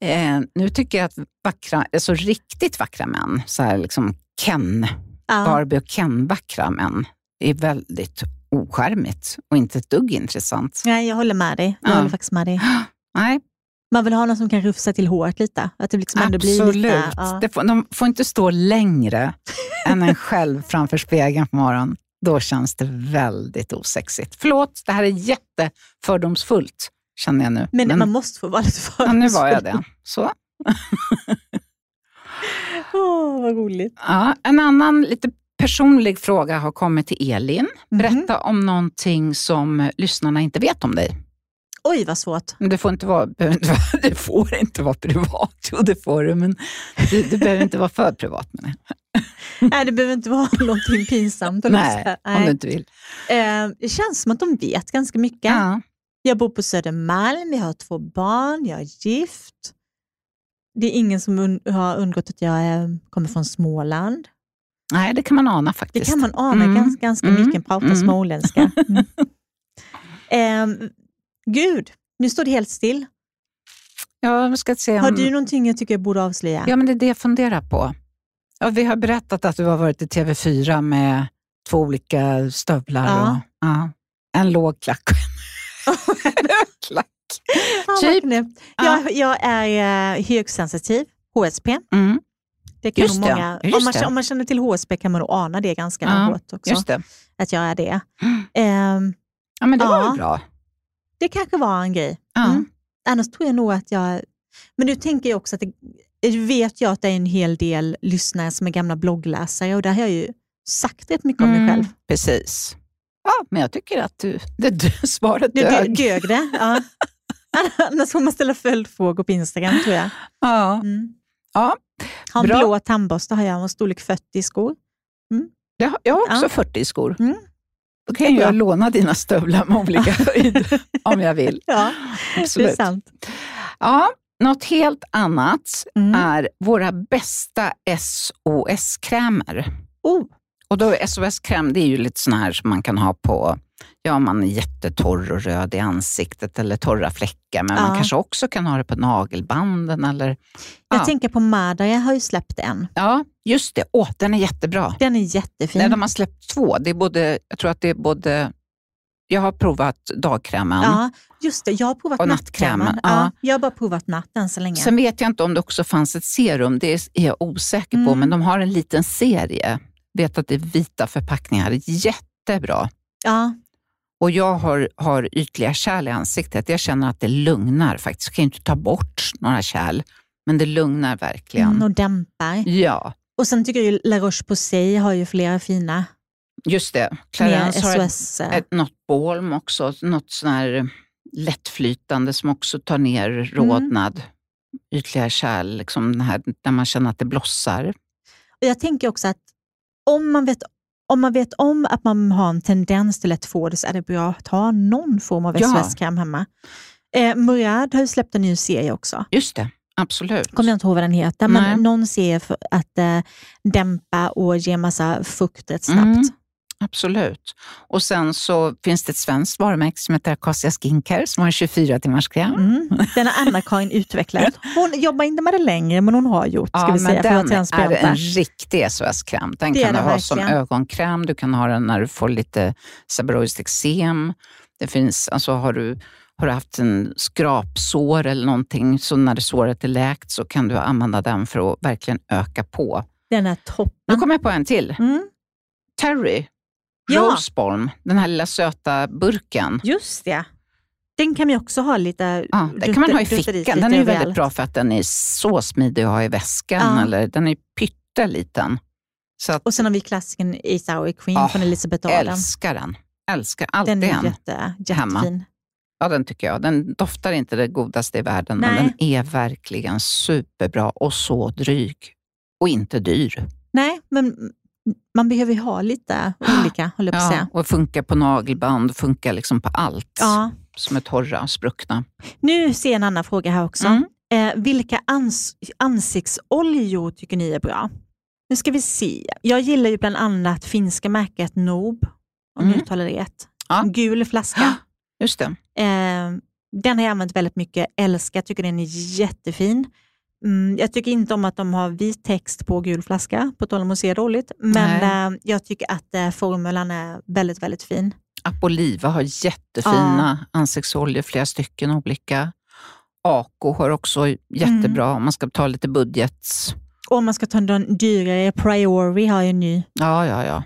Speaker 2: eh, nu tycker jag att vackra, alltså riktigt vackra män, så här liksom Ken,
Speaker 1: Ja.
Speaker 2: Barbie och Ken-vackra män, är väldigt ocharmigt och inte ett dugg intressant.
Speaker 1: Nej, jag håller med dig. Jag
Speaker 2: Ja.
Speaker 1: håller faktiskt med dig.
Speaker 2: Nej,
Speaker 1: Man vill ha någon som kan rufsa till håret lite. Att det liksom ändå blir
Speaker 2: absolut.
Speaker 1: lite... Ja.
Speaker 2: Det får, de får inte stå längre än en själv framför spegeln på morgonen. Då känns det väldigt osexigt. Förlåt, det här är jättefördomsfullt, känner jag nu.
Speaker 1: Men, man måste få vara lite för
Speaker 2: ja, nu var jag det. Så.
Speaker 1: Åh, vad roligt.
Speaker 2: Ja, en annan lite personlig fråga har kommit till Elin.
Speaker 1: Mhm.
Speaker 2: Berätta om någonting som lyssnarna inte vet om dig.
Speaker 1: Oj, vad svårt.
Speaker 2: Det får inte vara, det får inte vara privat. Jo, det får du, men det, det behöver inte vara för privat. Men
Speaker 1: Nej, det behöver inte vara någonting pinsamt.
Speaker 2: Nej,
Speaker 1: här.
Speaker 2: om du inte vill.
Speaker 1: Eh, det känns som att de vet ganska mycket.
Speaker 2: Ja.
Speaker 1: Jag bor på Södermalm, jag har två barn, jag är gift. Det är ingen som un- har undgått att jag eh, kommer från Småland.
Speaker 2: Nej, det kan man ana
Speaker 1: Det
Speaker 2: faktiskt.
Speaker 1: kan man ana
Speaker 2: Mm,
Speaker 1: ganska, ganska
Speaker 2: mm,
Speaker 1: mycket, prata
Speaker 2: mm.
Speaker 1: småländska. Mm. Ehm, Gud, nu står det helt still.
Speaker 2: Ja, ska se om...
Speaker 1: Har du någonting jag tycker jag borde avslöja?
Speaker 2: Ja, men det är det jag funderar på. Ja, vi har berättat att du har varit i TV4 med två olika stövlar.
Speaker 1: Ja.
Speaker 2: Och, ja, en låg klack och en hög klack. Typ.
Speaker 1: Jag, jag är eh, högsensitiv, HSP.
Speaker 2: Mm,
Speaker 1: Det kan
Speaker 2: Just det,
Speaker 1: många,
Speaker 2: just
Speaker 1: om, man,
Speaker 2: det.
Speaker 1: om man känner till HSP kan man nog ana det ganska
Speaker 2: Ja,
Speaker 1: hårt också,
Speaker 2: det.
Speaker 1: att jag är det.
Speaker 2: Mm.
Speaker 1: Ehm,
Speaker 2: Ja, men det var
Speaker 1: Ja.
Speaker 2: väl bra.
Speaker 1: det kanske var en grej.
Speaker 2: Ja.
Speaker 1: Mm. Annars tror jag nog att jag... Men nu tänker jag också att det, jag vet jag att det är en hel del lyssnare som är gamla bloggläsare och där har jag ju sagt rätt mycket om mig
Speaker 2: Mm,
Speaker 1: själv.
Speaker 2: Precis. Ja, men jag tycker att du, det, svaret
Speaker 1: Det
Speaker 2: dög.
Speaker 1: dö- dög det? Ja. Annars får man ställa följdfrågor på Instagram tror jag.
Speaker 2: Ja.
Speaker 1: Mm.
Speaker 2: Ja,
Speaker 1: Har en
Speaker 2: Bra.
Speaker 1: blå tandborste har jag och storlek 40 skor.
Speaker 2: det har- jag har också
Speaker 1: Ja.
Speaker 2: 40 skor.
Speaker 1: Mm.
Speaker 2: Då kan jag låna dina stövlar med olika höjd om jag vill.
Speaker 1: Ja, det är
Speaker 2: Absolut.
Speaker 1: sant.
Speaker 2: Ja, något helt annat
Speaker 1: Mm.
Speaker 2: är våra bästa SOS-krämer.
Speaker 1: Oh,
Speaker 2: Och då SOS-kräm, det är ju lite sån här som man kan ha på, ja man är jättetorr och röd i ansiktet eller torra fläckar, men
Speaker 1: Ja.
Speaker 2: man kanske också kan ha det på nagelbanden eller,
Speaker 1: jag
Speaker 2: Ja.
Speaker 1: tänker på Madaya har ju släppt en.
Speaker 2: ja just det, åh den är jättebra.
Speaker 1: Den är jättefin.
Speaker 2: Nej, de har släppt två, det är både, jag tror att det är både, jag har provat dagkrämen,
Speaker 1: Ja, just det. Jag har provat
Speaker 2: Och
Speaker 1: nattkrämen.
Speaker 2: nattkrämen,
Speaker 1: ja. Jag har bara provat natten så länge.
Speaker 2: Sen vet jag inte om det också fanns ett serum, det är jag osäker på,
Speaker 1: Mm.
Speaker 2: men de har en liten serie. Vet att det är vita förpackningar, jättebra.
Speaker 1: ja.
Speaker 2: Och jag har, har ytliga kärl i ansiktet. Jag känner att det lugnar faktiskt. Jag kan ju inte ta bort några kärl, men det lugnar verkligen.
Speaker 1: Mm, och dämpar.
Speaker 2: Ja,
Speaker 1: Och sen tycker jag ju La Roche-Posay har ju flera fina
Speaker 2: just det. Clarence har ett,
Speaker 1: eh,
Speaker 2: ett, något balm också, något sån här lättflytande som också tar ner rodnad. Ytliga kärl, liksom här, där man känner att det blossar.
Speaker 1: Och jag tänker också att om man, vet, om man vet om att man har en tendens till att få det så är det bra att ha någon form av
Speaker 2: Ja.
Speaker 1: SOS-kräm hemma. Eh, Murad har ju släppt en ny serie också.
Speaker 2: Just det, absolut.
Speaker 1: Kommer jag inte ihåg vad den heter,
Speaker 2: Nej.
Speaker 1: men någon serie för att eh, dämpa och ge massa fukt rätt snabbt.
Speaker 2: Mm. Absolut. Och sen så finns det ett svenskt varumärke som heter Acacia Skincare som har en 24 timmars kräm.
Speaker 1: Mm. Den har Anna-Karin utvecklat. Hon jobbar inte med det längre, men hon har gjort, ska
Speaker 2: Ja,
Speaker 1: vi säga,
Speaker 2: men
Speaker 1: för att
Speaker 2: den är en riktig SOS-kräm. Den
Speaker 1: Det
Speaker 2: kan du
Speaker 1: den
Speaker 2: ha som
Speaker 1: verkligen.
Speaker 2: ögonkräm, du kan ha den när du får lite seborreiskt eksem. Det finns, alltså har du, har du haft en skrapsår eller någonting, så när det såret är läkt så kan du använda den för att verkligen öka på.
Speaker 1: Den är
Speaker 2: Nu
Speaker 1: toppen.
Speaker 2: kommer jag på en till.
Speaker 1: Mm.
Speaker 2: Terry,
Speaker 1: Ja.
Speaker 2: Rosebalm, den här lilla söta burken.
Speaker 1: Just det. Den kan vi också ha lite...
Speaker 2: Ja, den kan man ha i fickan. Den är väldigt bra för att den är så smidig att ha i väskan.
Speaker 1: Ja.
Speaker 2: Eller, den är pytteliten. Så att,
Speaker 1: Och sen har vi klassikern Ace Hour Queen
Speaker 2: Ja,
Speaker 1: från Elizabeth Arden.
Speaker 2: älskar den. Älskar alltid
Speaker 1: Den är
Speaker 2: en.
Speaker 1: jätte,
Speaker 2: hemma.
Speaker 1: jättefin.
Speaker 2: Ja, den tycker jag. Den doftar inte det godaste i världen, men
Speaker 1: Nej.
Speaker 2: den är verkligen superbra och så dryg. Och inte dyr.
Speaker 1: Nej, men man behöver ju ha lite olika, håller jag på att
Speaker 2: Ja,
Speaker 1: säga.
Speaker 2: och funkar på nagelband, funkar liksom på allt
Speaker 1: Ja.
Speaker 2: som är torra och spruckna.
Speaker 1: Nu ser jag en annan fråga här också.
Speaker 2: Mm.
Speaker 1: Eh, vilka ans ansiktsoljor tycker ni är bra? Nu ska vi se. Jag gillar ju bland annat finska märket Noob, om
Speaker 2: Mm.
Speaker 1: jag uttalar det rätt.
Speaker 2: Ja.
Speaker 1: Gul flaska.
Speaker 2: Just det.
Speaker 1: Eh, den har jag använt väldigt mycket, älskar, tycker den är jättefin. Mm, jag tycker inte om att de har vit text på gul flaska, på tal om att se dåligt, men eh, jag tycker att eh, formulan är väldigt, väldigt fin.
Speaker 2: Apoliva har jättefina ansiktsoljor, flera stycken olika. Ako har också jättebra
Speaker 1: Mm.
Speaker 2: om man ska ta lite budget.
Speaker 1: Och om man ska ta den dyrare, Priori har ju en ny,
Speaker 2: Ja, ja, ja.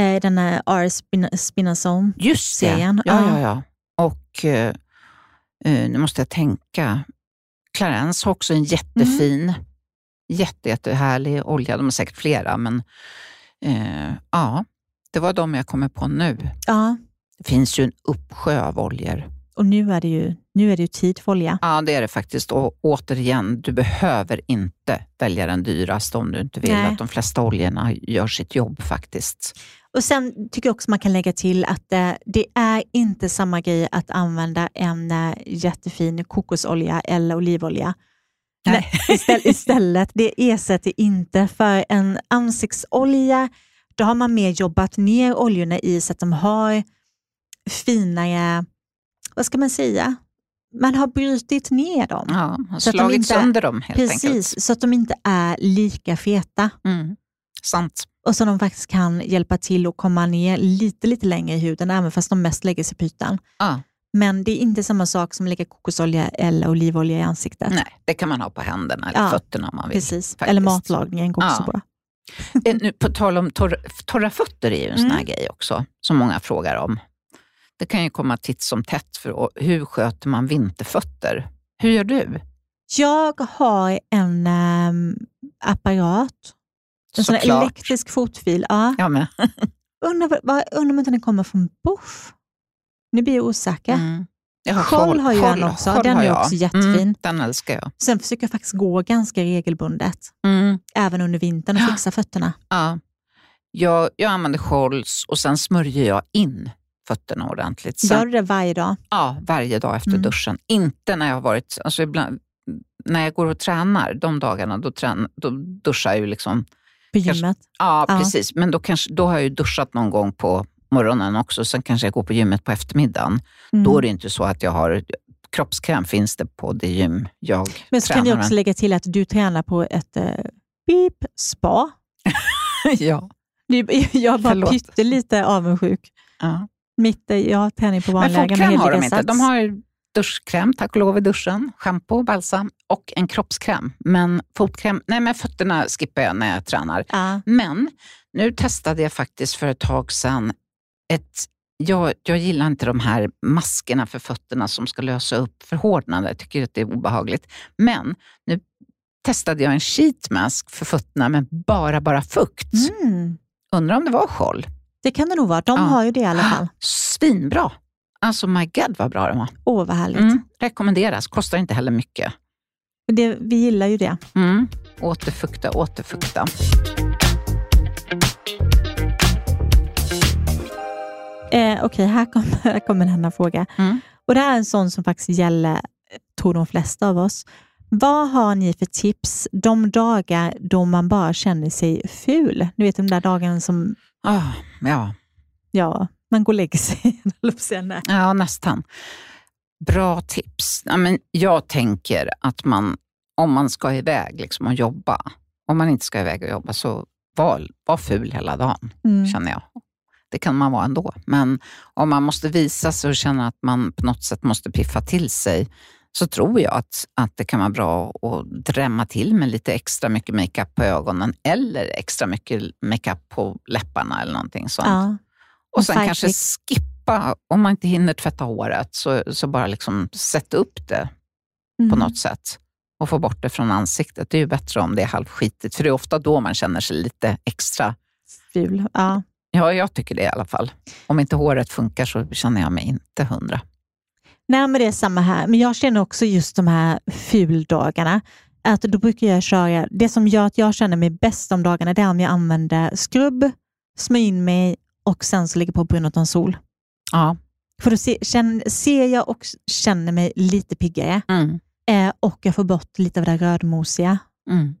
Speaker 1: eh, den är R Spin- Spinazone.
Speaker 2: Just det. Ja,
Speaker 1: ja.
Speaker 2: ja, ja. Och eh, nu måste jag tänka. Clarence har också en jättefin,
Speaker 1: Mm.
Speaker 2: jätte, jättehärlig olja. De har säkert flera, men eh, ja, det var de jag kommer på nu.
Speaker 1: Ja,
Speaker 2: Det finns ju en uppsjö av oljor.
Speaker 1: och nu är det ju, nu är det ju tid för olja.
Speaker 2: Ja, det är det faktiskt. Och återigen, du behöver inte välja den dyraste om du inte vill
Speaker 1: Nej.
Speaker 2: att de flesta oljorna gör sitt jobb faktiskt.
Speaker 1: Och Sen tycker jag också man kan lägga till att eh, det är inte samma grej att använda en eh, jättefin kokosolja eller olivolja.
Speaker 2: Nej.
Speaker 1: Istället, istället, det ersätter inte för en ansiktsolja. Då har man mer jobbat ner oljorna i så att de har finare, vad ska man säga, man har brutit ner dem.
Speaker 2: Ja,
Speaker 1: att de
Speaker 2: slagit
Speaker 1: inte-
Speaker 2: sönder dem helt
Speaker 1: Precis,
Speaker 2: enkelt.
Speaker 1: så att de inte är lika feta.
Speaker 2: Mm. Sant.
Speaker 1: Och så de faktiskt kan hjälpa till att komma ner lite, lite längre i huden, även fast de mest lägger sig på ytan.
Speaker 2: Ja.
Speaker 1: Men det är inte samma sak som att lägga kokosolja eller olivolja i ansiktet.
Speaker 2: Nej, det kan man ha på händerna eller
Speaker 1: Ja,
Speaker 2: fötterna om man vill.
Speaker 1: Precis.
Speaker 2: faktiskt.
Speaker 1: Eller matlagningen går också
Speaker 2: Ja.
Speaker 1: bra.
Speaker 2: Eh, Nu, på tal om torra, torra fötter är ju en sån här
Speaker 1: Mm.
Speaker 2: grej också, som många frågar om. Det kan ju komma titt som tätt, för hur sköter man vinterfötter? Hur gör du?
Speaker 1: Jag har en ehm, apparat, en sån här elektrisk fotfil. Ja.
Speaker 2: Jag med.
Speaker 1: Undrar, vad- undrar om inte den kommer från Bosch? Nu blir jag osäker.
Speaker 2: Mm.
Speaker 1: Scholl har ju en också.
Speaker 2: Scholl
Speaker 1: Den är också jättefin.
Speaker 2: Mm, den älskar jag.
Speaker 1: Sen försöker jag faktiskt gå ganska regelbundet,
Speaker 2: Mm.
Speaker 1: även under vintern, och
Speaker 2: Ja.
Speaker 1: fixa fötterna.
Speaker 2: Ja. Jag, jag använder Scholls och sen smörjer jag in fötterna ordentligt. Sen,
Speaker 1: Gör du det varje dag?
Speaker 2: Ja, varje dag efter
Speaker 1: Mm.
Speaker 2: duschen. Inte när jag har varit, alltså ibland, när jag går och tränar, de dagarna, då, trän, då duschar jag ju liksom.
Speaker 1: På
Speaker 2: Kanske-
Speaker 1: gymmet?
Speaker 2: Ja,
Speaker 1: Ja.
Speaker 2: precis. Men då, kanske, då har jag ju duschat någon gång på morgonen också. Sen kanske jag går på gymmet på eftermiddagen.
Speaker 1: Mm.
Speaker 2: Då är det inte så att jag har, kroppskräm finns det på det gym jag
Speaker 1: Men så
Speaker 2: tränar
Speaker 1: kan
Speaker 2: med.
Speaker 1: också lägga till att du tränar på ett eh, beep spa.
Speaker 2: ja.
Speaker 1: Jag är bara
Speaker 2: Förlåt.
Speaker 1: pyttelite avundsjuk.
Speaker 2: ja.
Speaker 1: Mitt, eh, jag tränar ju på
Speaker 2: Men
Speaker 1: vanliga
Speaker 2: fotkräm har de inte. De har duschkräm, tack och lov i duschen, shampoo, balsam och en kroppskräm. Men fotkräm, nej men fötterna skippar jag när jag tränar.
Speaker 1: Ja.
Speaker 2: Men nu testade jag faktiskt för ett tag sedan ett jag, jag gillar inte de här maskerna för fötterna som ska lösa upp förhårdnader. Jag tycker att det är obehagligt. Men nu testade jag en sheet mask för fötterna med bara, bara fukt.
Speaker 1: Mm.
Speaker 2: Undrar om det var Scholl?
Speaker 1: Det kan det nog vara. De
Speaker 2: Ja.
Speaker 1: har ju det i alla fall.
Speaker 2: Svinbra! Alltså my god vad bra de var.
Speaker 1: Åh, vad härligt.
Speaker 2: Mm, rekommenderas, kostar inte heller mycket.
Speaker 1: Det, vi gillar ju det.
Speaker 2: Mm. Återfukta, återfukta.
Speaker 1: Eh, Okej, här kommer, här kommer en annan fråga.
Speaker 2: Mm.
Speaker 1: Och Det här är en sån som faktiskt gäller, tror de flesta av oss. Vad har ni för tips de dagar då man bara känner sig ful? Ni vet de där dagarna som
Speaker 2: Ah, ja.
Speaker 1: ja, man går och lägger sig.
Speaker 2: ja, nästan. Bra tips. Ja, men jag tänker att man, om man ska iväg liksom och jobba, om man inte ska iväg och jobba, så var, var ful hela dagen,
Speaker 1: Mm.
Speaker 2: känner jag. Det kan man vara ändå. Men om man måste visa sig och känna att man på något sätt måste piffa till sig, så tror jag att, att det kan vara bra att drämma till med lite extra mycket makeup på ögonen eller extra mycket makeup på läpparna eller någonting sånt.
Speaker 1: Ja.
Speaker 2: Och sen
Speaker 1: Fight
Speaker 2: kanske skippa, om man inte hinner tvätta håret, så, så bara liksom sätta upp det på
Speaker 1: Mm.
Speaker 2: något sätt och få bort det från ansiktet. Det är ju bättre om det är halvskitigt, för det är ofta då man känner sig lite extra...
Speaker 1: Ful. Ja.
Speaker 2: Ja, jag tycker det i alla fall. Om inte håret funkar så känner jag mig inte hundra.
Speaker 1: Nej, men det är samma här. Men jag känner också just de här fuldagarna. Att då brukar jag köra, det som gör att jag känner mig bäst de dagarna, det är om jag använder skrubb, smörjer in mig och sen så ligger på brun utan sol.
Speaker 2: Ja.
Speaker 1: För då se, känner, ser jag och känner mig lite piggare
Speaker 2: Mm.
Speaker 1: eh, och jag får bort lite av det rödmosiga.
Speaker 2: Mm.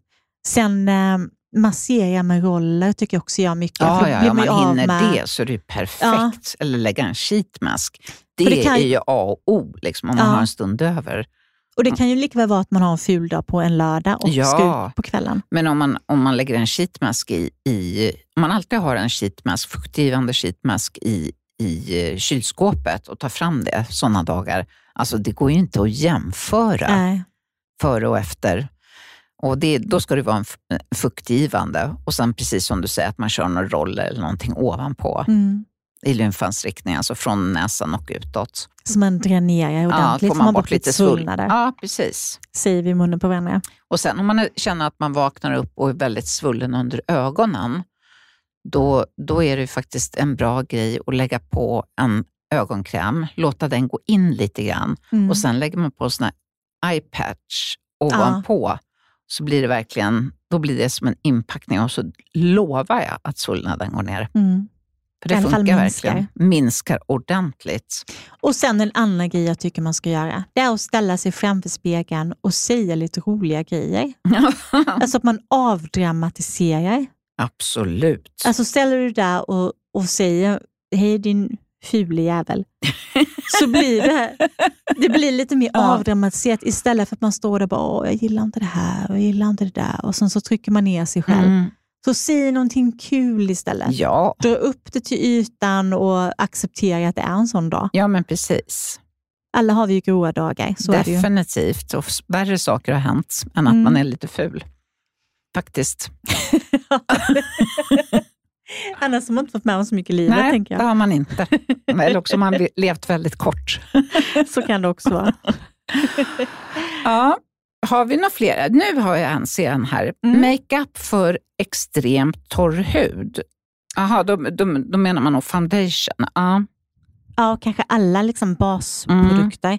Speaker 1: Sen eh, massera med roller tycker jag också gör mycket.
Speaker 2: Ja, ja, om man hinner
Speaker 1: med-
Speaker 2: det så är det perfekt.
Speaker 1: Ja.
Speaker 2: Eller lägga en sheetmask. Det,
Speaker 1: det kan-
Speaker 2: är ju A och O liksom, om man
Speaker 1: Ja.
Speaker 2: har en stund över.
Speaker 1: Och Det kan ju lika väl vara att man har en ful dag på en lördag och
Speaker 2: Ja.
Speaker 1: ska ut på kvällen.
Speaker 2: Men om man, om man lägger en sheetmask i, i... Om man alltid har en sheetmask, fuktgivande sheetmask i, i eh, kylskåpet och tar fram det sådana dagar, alltså det går ju inte att jämföra
Speaker 1: Nej.
Speaker 2: före och efter. Och det, då ska det vara en fuktgivande och sen precis som du säger att man kör någon roller eller någonting ovanpå
Speaker 1: Mm.
Speaker 2: I lymfans riktning, alltså från näsan och utåt.
Speaker 1: Så man dränerar ordentligt,
Speaker 2: får
Speaker 1: får man bort lite svullnader.
Speaker 2: Ja, precis.
Speaker 1: Säger vi i munnen på varandra.
Speaker 2: Och sen om man känner att man vaknar upp och är väldigt svullen under ögonen, då, då är det faktiskt en bra grej att lägga på en ögonkräm, låta den gå in lite grann
Speaker 1: Mm.
Speaker 2: och sen lägger man på sån här eye patch ovanpå. Så blir det verkligen, då blir det som en inpackning och så lovar jag att svullnaden går ner.
Speaker 1: Mm.
Speaker 2: För det
Speaker 1: I alla fall
Speaker 2: funkar
Speaker 1: minskar.
Speaker 2: verkligen. Minskar ordentligt.
Speaker 1: Och sen en annan grej jag tycker man ska göra, det är att ställa sig framför spegeln och säga lite roliga grejer. Alltså att man avdramatiserar.
Speaker 2: Absolut.
Speaker 1: Alltså ställer du där och, och säger, hej din fule jävel, så blir det, det blir lite mer
Speaker 2: Ja.
Speaker 1: avdramatiserat istället för att man står där och bara, Åh, jag gillar inte det här och jag gillar inte det där och sen så trycker man ner sig själv.
Speaker 2: Mm.
Speaker 1: Så säg någonting kul istället.
Speaker 2: Ja,
Speaker 1: Dra upp det till ytan och acceptera att det är en sån dag.
Speaker 2: ja, men precis.
Speaker 1: Alla har vi ju goda dagar, så det.
Speaker 2: Definitivt. Och värre saker har hänt än att
Speaker 1: Mm.
Speaker 2: man är lite ful. Faktiskt.
Speaker 1: Annars har man inte fått med om så mycket i livet,
Speaker 2: Nej,
Speaker 1: tänker
Speaker 2: det
Speaker 1: jag.
Speaker 2: har man inte. Eller också har man le- levt väldigt kort.
Speaker 1: Så kan det också vara.
Speaker 2: Ja. Har vi några fler? Nu har jag en scen här.
Speaker 1: Mm.
Speaker 2: Makeup för extremt torr hud. Jaha, då, då, då menar man nog foundation. Ja.
Speaker 1: Ja, och kanske alla liksom basprodukter.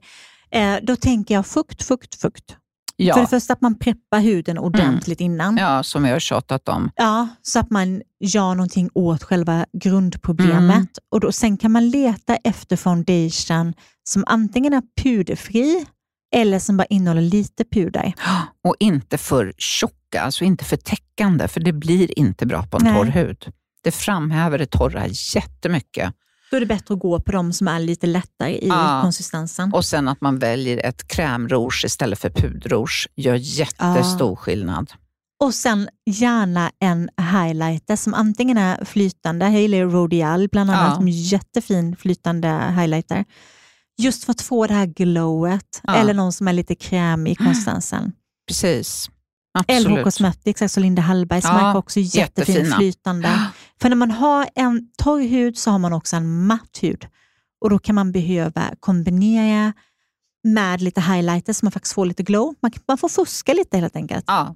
Speaker 1: Eh, då tänker jag fukt, fukt, fukt. För det
Speaker 2: Ja.
Speaker 1: första att man preppar huden ordentligt innan.
Speaker 2: ja, som vi har tjatat om.
Speaker 1: Ja, så att man gör någonting åt själva grundproblemet.
Speaker 2: Mm.
Speaker 1: Och då, sen kan man leta efter foundation som antingen är puderfri eller som bara innehåller lite puder.
Speaker 2: Och inte för tjocka, alltså inte för täckande, för det blir inte bra på en
Speaker 1: Nej.
Speaker 2: torr hud. Det framhäver det torra jättemycket.
Speaker 1: Då är det bättre att gå på de som är lite lättare i
Speaker 2: Ja.
Speaker 1: konsistensen.
Speaker 2: Och sen att man väljer ett krämrouge istället för pudrouge gör jättestor skillnad.
Speaker 1: Och sen gärna en highlighter som antingen är flytande, jag ju Rodial bland annat,
Speaker 2: Ja.
Speaker 1: som är jättefin flytande highlighter. Just för att få det här glowet,
Speaker 2: Ja.
Speaker 1: eller någon som är lite krämig i konsistensen.
Speaker 2: Precis.
Speaker 1: LH
Speaker 2: Absolut.
Speaker 1: Cosmetics, alltså Linda Hallbergs
Speaker 2: Ja,
Speaker 1: märke, också jättefin
Speaker 2: jättefina.
Speaker 1: flytande. För när man har en torr hud så har man också en matt hud. Och Då kan man behöva kombinera med lite highlighter så man faktiskt får lite glow. Man, man får fuska lite helt enkelt.
Speaker 2: Ja.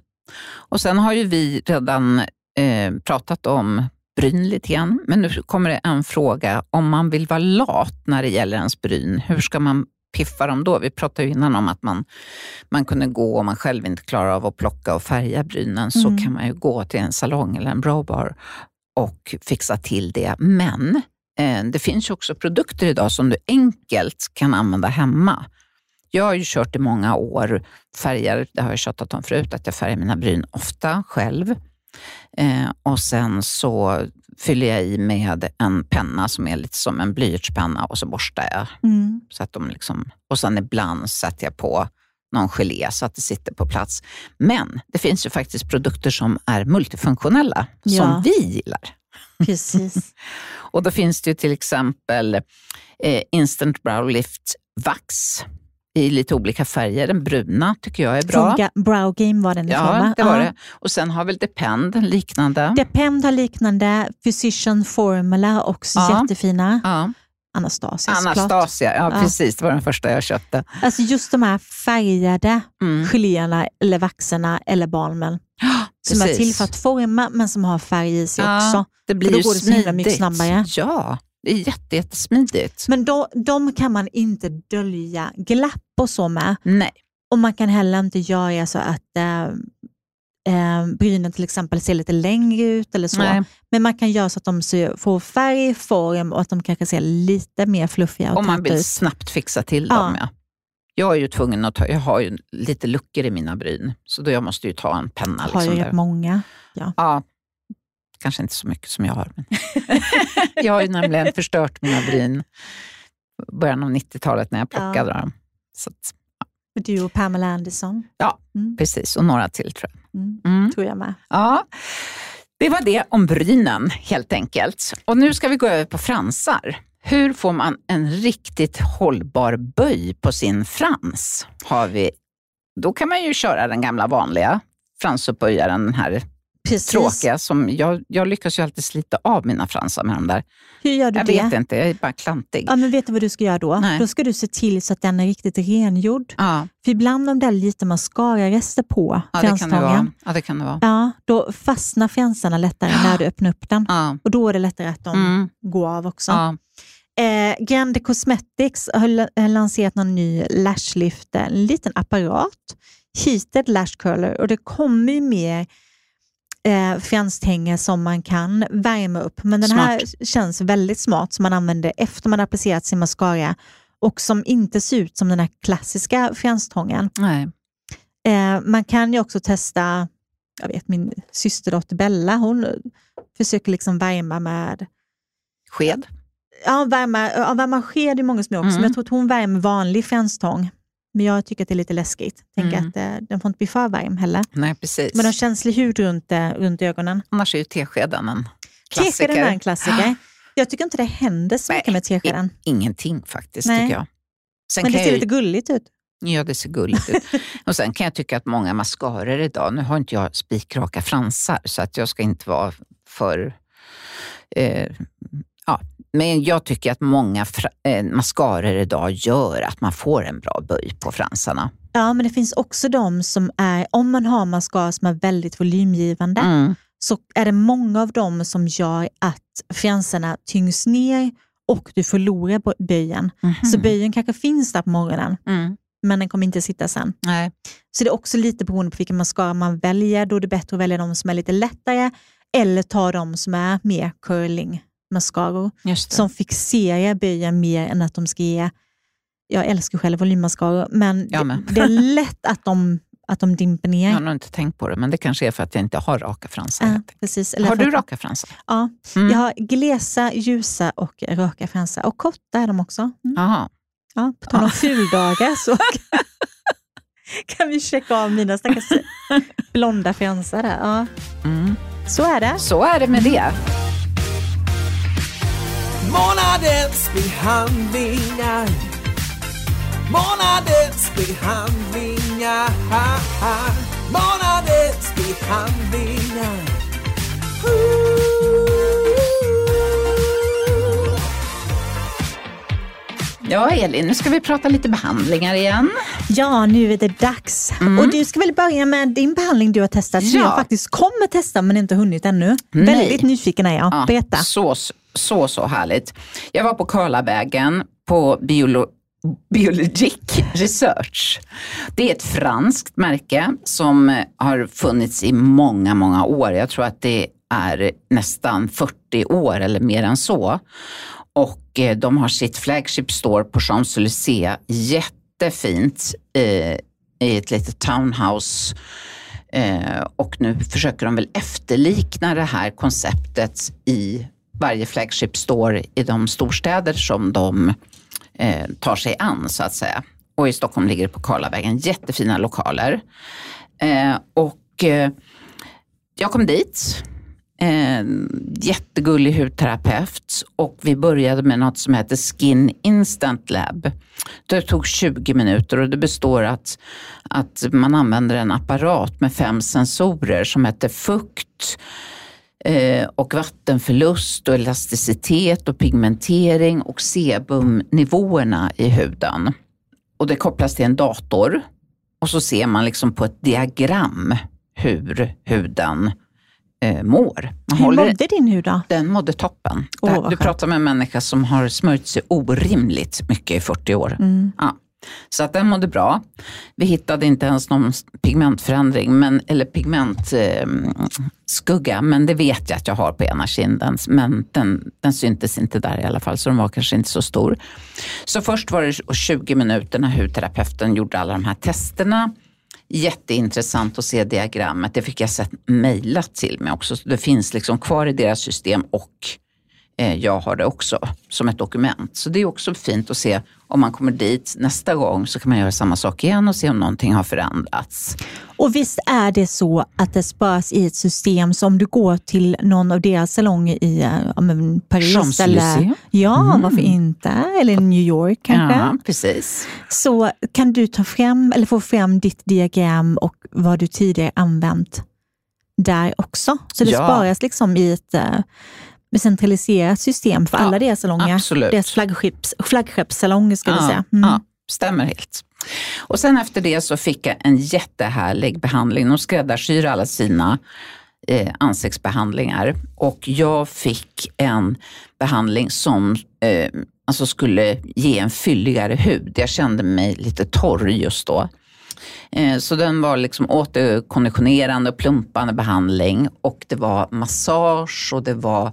Speaker 2: Och sen har ju vi redan eh, pratat om bryn lite grann, men nu kommer det en fråga. Om man vill vara lat när det gäller ens bryn, hur ska man piffa dem då? Vi pratade ju innan om att man, man kunde gå om man själv inte klarar av att plocka och färga brynen, så
Speaker 1: Mm.
Speaker 2: kan man ju gå till en salong eller en browbar och fixa till det. Men eh, det finns ju också produkter idag som du enkelt kan använda hemma. Jag har ju kört i många år färger, det har jag tjatat om förut, att jag färgar mina bryn ofta själv. Eh, och sen så fyller jag i med en penna som är lite som en blyertspenna och så borstar jag.
Speaker 1: Mm.
Speaker 2: Så att de liksom, och sen ibland sätter jag på någon gelé så att det sitter på plats. Men det finns ju faktiskt produkter som är multifunktionella,
Speaker 1: Ja.
Speaker 2: som vi gillar.
Speaker 1: Precis.
Speaker 2: Och då finns det ju till exempel eh, Instant Brow Lift Vax i lite olika färger. Den bruna tycker jag är bra.
Speaker 1: Från Brow Game var den ifrån
Speaker 2: Ja, det var
Speaker 1: Ja.
Speaker 2: det. Och sen har väl Depend liknande.
Speaker 1: Depend har liknande, Physician Formula också
Speaker 2: Ja.
Speaker 1: jättefina.
Speaker 2: ja.
Speaker 1: Anastasia.
Speaker 2: Anastasia, ja,
Speaker 1: Ja.
Speaker 2: precis. Det var den första jag köpte.
Speaker 1: Alltså just de här färgade
Speaker 2: Mm.
Speaker 1: geléerna eller vaxerna eller balmen som är
Speaker 2: Precis.
Speaker 1: till för att forma men som har färg i sig också.
Speaker 2: Det blir
Speaker 1: då
Speaker 2: ju
Speaker 1: går det så himla mycket snabbare.
Speaker 2: Ja, det är jätte, jättesmidigt.
Speaker 1: Men då, de kan man inte dölja glapp och så med.
Speaker 2: Nej,
Speaker 1: Och man kan heller inte göra så att eh, eh, brynen till exempel ser lite längre ut eller så.
Speaker 2: nej.
Speaker 1: Men man kan göra så att de ser, får färg, form och att de kanske ser lite mer fluffiga och
Speaker 2: om man vill
Speaker 1: ut.
Speaker 2: snabbt fixa till
Speaker 1: Ja.
Speaker 2: dem. Ja. Jag är ju tvungen att ta, jag har ju lite luckor i mina bryn, så då jag måste ju ta en penna.
Speaker 1: Har
Speaker 2: Liksom
Speaker 1: rätt
Speaker 2: där.
Speaker 1: många.
Speaker 2: Ja, kanske inte så mycket som jag har. Men jag har ju nämligen förstört mina bryn i början av 90-talet när jag plockade dem. Så att,
Speaker 1: Du och Pamela Anderson.
Speaker 2: Ja.
Speaker 1: Mm,
Speaker 2: precis, och några till tror jag.
Speaker 1: mm,
Speaker 2: Mm.
Speaker 1: tror jag med.
Speaker 2: Ja, det var det om brynen helt enkelt. Och nu ska vi gå över på fransar. Hur får man en riktigt hållbar böj på sin frans? Har vi, då kan man ju köra den gamla vanliga fransuppböjaren, den här
Speaker 1: Precis.
Speaker 2: tråkiga. Som jag, jag lyckas ju alltid slita av mina fransar med de där.
Speaker 1: Hur gör du
Speaker 2: Jag
Speaker 1: det?
Speaker 2: vet inte, jag är bara klantig.
Speaker 1: Ja, men vet du vad du ska göra då?
Speaker 2: Nej.
Speaker 1: Då ska du se till så att den är riktigt rengjord.
Speaker 2: Ja,
Speaker 1: För ibland om det är lite mascararester på
Speaker 2: ja, det kan det vara.
Speaker 1: franstången,
Speaker 2: Ja, det kan det vara.
Speaker 1: ja, då fastnar fransarna lättare när du öppnar upp den.
Speaker 2: Ja,
Speaker 1: Och då är det lättare att de
Speaker 2: mm,
Speaker 1: går av också.
Speaker 2: ja.
Speaker 1: Eh, Grande Cosmetics har har lanserat någon ny lashlift, en liten apparat, heated lash curler och det kommer ju mer eh, franstänger som man kan värma upp. Men den här känns väldigt smart som man använder efter man applicerat sin mascara och som inte ser ut som den här klassiska franstången.
Speaker 2: Nej.
Speaker 1: Eh, man kan ju också testa, jag vet min systerdotter Bella, hon försöker liksom värma med
Speaker 2: Sked?
Speaker 1: Ja, värma, ja, värma sked är många som gör också,
Speaker 2: Mm.
Speaker 1: men jag tror att hon värmer vanlig franstång. Men jag tycker att det är lite läskigt. Tänker
Speaker 2: Mm.
Speaker 1: att eh, den får inte bli för varm heller.
Speaker 2: Nej, precis.
Speaker 1: Men har känslig hud runt, eh, runt ögonen.
Speaker 2: Annars är ju teskeden en klassiker.
Speaker 1: Teskeden är en klassiker. Jag tycker inte det händer så
Speaker 2: Nej,
Speaker 1: mycket med teskeden.
Speaker 2: Ingenting faktiskt,
Speaker 1: Nej.
Speaker 2: tycker jag. Sen
Speaker 1: Men det ser
Speaker 2: jag,
Speaker 1: lite gulligt ut.
Speaker 2: Ja, det ser gulligt ut. och sen kan jag tycka att många mascaror idag, nu har inte jag spikraka fransar, så att jag ska inte vara för... Eh, ja. Men jag tycker att många eh, mascaror idag gör att man får en bra böj på fransarna.
Speaker 1: Ja, men det finns också de som är, om man har mascara som är väldigt volymgivande,
Speaker 2: Mm.
Speaker 1: så är det många av dem som gör att fransarna tyngs ner och du förlorar böjen.
Speaker 2: Mhm.
Speaker 1: Så böjen kanske finns där på morgonen,
Speaker 2: Mm.
Speaker 1: men den kommer inte sitta sen.
Speaker 2: Nej.
Speaker 1: Så det är också lite beroende på vilken mascara man väljer. Då är det bättre att välja de som är lite lättare eller ta de som är mer curling mascaror som fixerar böjen mer än att de ska ge, jag älskar själv volymmascaror, men det, är lätt att de, att de dimper ner.
Speaker 2: Jag har nog inte tänkt på det, men det kanske är för att jag inte har raka fransar. Enkelt.
Speaker 1: precis.
Speaker 2: Har du
Speaker 1: att-
Speaker 2: raka fransar?
Speaker 1: Ja,
Speaker 2: Mm.
Speaker 1: jag har glesa, ljusa och raka fransar. Och korta är de också. Mm.
Speaker 2: Jaha.
Speaker 1: Ja, på tal om
Speaker 2: Ja.
Speaker 1: fuldagar så kan vi checka av mina stackars blonda fransar där. Ja,
Speaker 2: Mm.
Speaker 1: så är det.
Speaker 2: Så är det med det.
Speaker 3: Månadens behandlingar Månadens behandlingar Månadens behandlingar
Speaker 2: Ja, Elin, nu ska vi prata lite behandlingar igen.
Speaker 1: Ja, nu är det dags.
Speaker 2: Mm.
Speaker 1: Och Du ska väl börja med din behandling du har testat som
Speaker 2: Ja.
Speaker 1: jag faktiskt kommer testa men inte hunnit ännu.
Speaker 2: Nej.
Speaker 1: Väldigt nyfiken är jag.
Speaker 2: Ja,
Speaker 1: Berätta.
Speaker 2: Så, så, så härligt. Jag var på Karlavägen på Biolo Biologic Research. Det är ett franskt märke som eh, har funnits i många, många år. Jag tror att det är nästan 40 år eller mer än så. och eh, de har sitt flagship store på Champs-Élysées. Jättefint eh, i ett litet townhouse. Och nu försöker de väl efterlikna det här konceptet i varje flagship står i de storstäder som de eh, tar sig an så att säga. Och i Stockholm ligger det på Karlavägen. Jättefina lokaler. Eh, och eh, jag kom dit. Eh, jättegullig hudterapeut och vi började med något som heter Skin Instant Lab. Det tog 20 minuter och det består att, att man använder en apparat med fem sensorer som heter fukt, och vattenförlust och elasticitet och pigmentering och sebumnivåerna i huden. Och det kopplas till en dator och så ser man liksom på ett diagram hur huden eh, mår. Man
Speaker 1: Hur
Speaker 2: håller-
Speaker 1: mådde din hud då?
Speaker 2: den mådde toppen. Här-
Speaker 1: vad
Speaker 2: du pratar med en människa som har smörjt sig orimligt mycket i 40 år.
Speaker 1: Mm.
Speaker 2: Ja. Så att den mådde bra. Vi hittade inte ens någon pigmentförändring, men, eller pigmentskugga, eh, men det vet jag att jag har på ena kinden. Men den, den syntes inte där i alla fall, så den var kanske inte så stor. Så först var det 20 minuter när hudterapeuten gjorde alla de här testerna. Jätteintressant att se diagrammet. Det fick jag sett mejlat till mig också. Så det finns liksom kvar i deras system och jag har det också som ett dokument. Så det är också fint att se om man kommer dit nästa gång så kan man göra samma sak igen och se om någonting har förändrats.
Speaker 1: Och visst är det så att det sparas i ett system, så om du går till någon av deras salonger i eh, men Paris eller ja,
Speaker 2: Mm.
Speaker 1: varför inte? Eller New York kanske.
Speaker 2: Ja, precis.
Speaker 1: Så kan du ta fram eller få fram ditt diagram och vad du tidigare använt där också. Så det
Speaker 2: Ja.
Speaker 1: sparas liksom i ett eh, centraliserat system för
Speaker 2: Ja,
Speaker 1: alla deras salonger.
Speaker 2: absolut.
Speaker 1: Deras flaggskipps, flaggskeppssalonger ska vi säga. Mm.
Speaker 2: Ja, stämmer helt. Och sen efter det så fick jag en jättehärlig behandling. De skräddarsyr alla sina eh, ansiktsbehandlingar och jag fick en behandling som eh, alltså skulle ge en fylligare hud. Jag kände mig lite torr just då. Eh, Så den var liksom återkonditionerande och plumpande behandling och det var massage och det var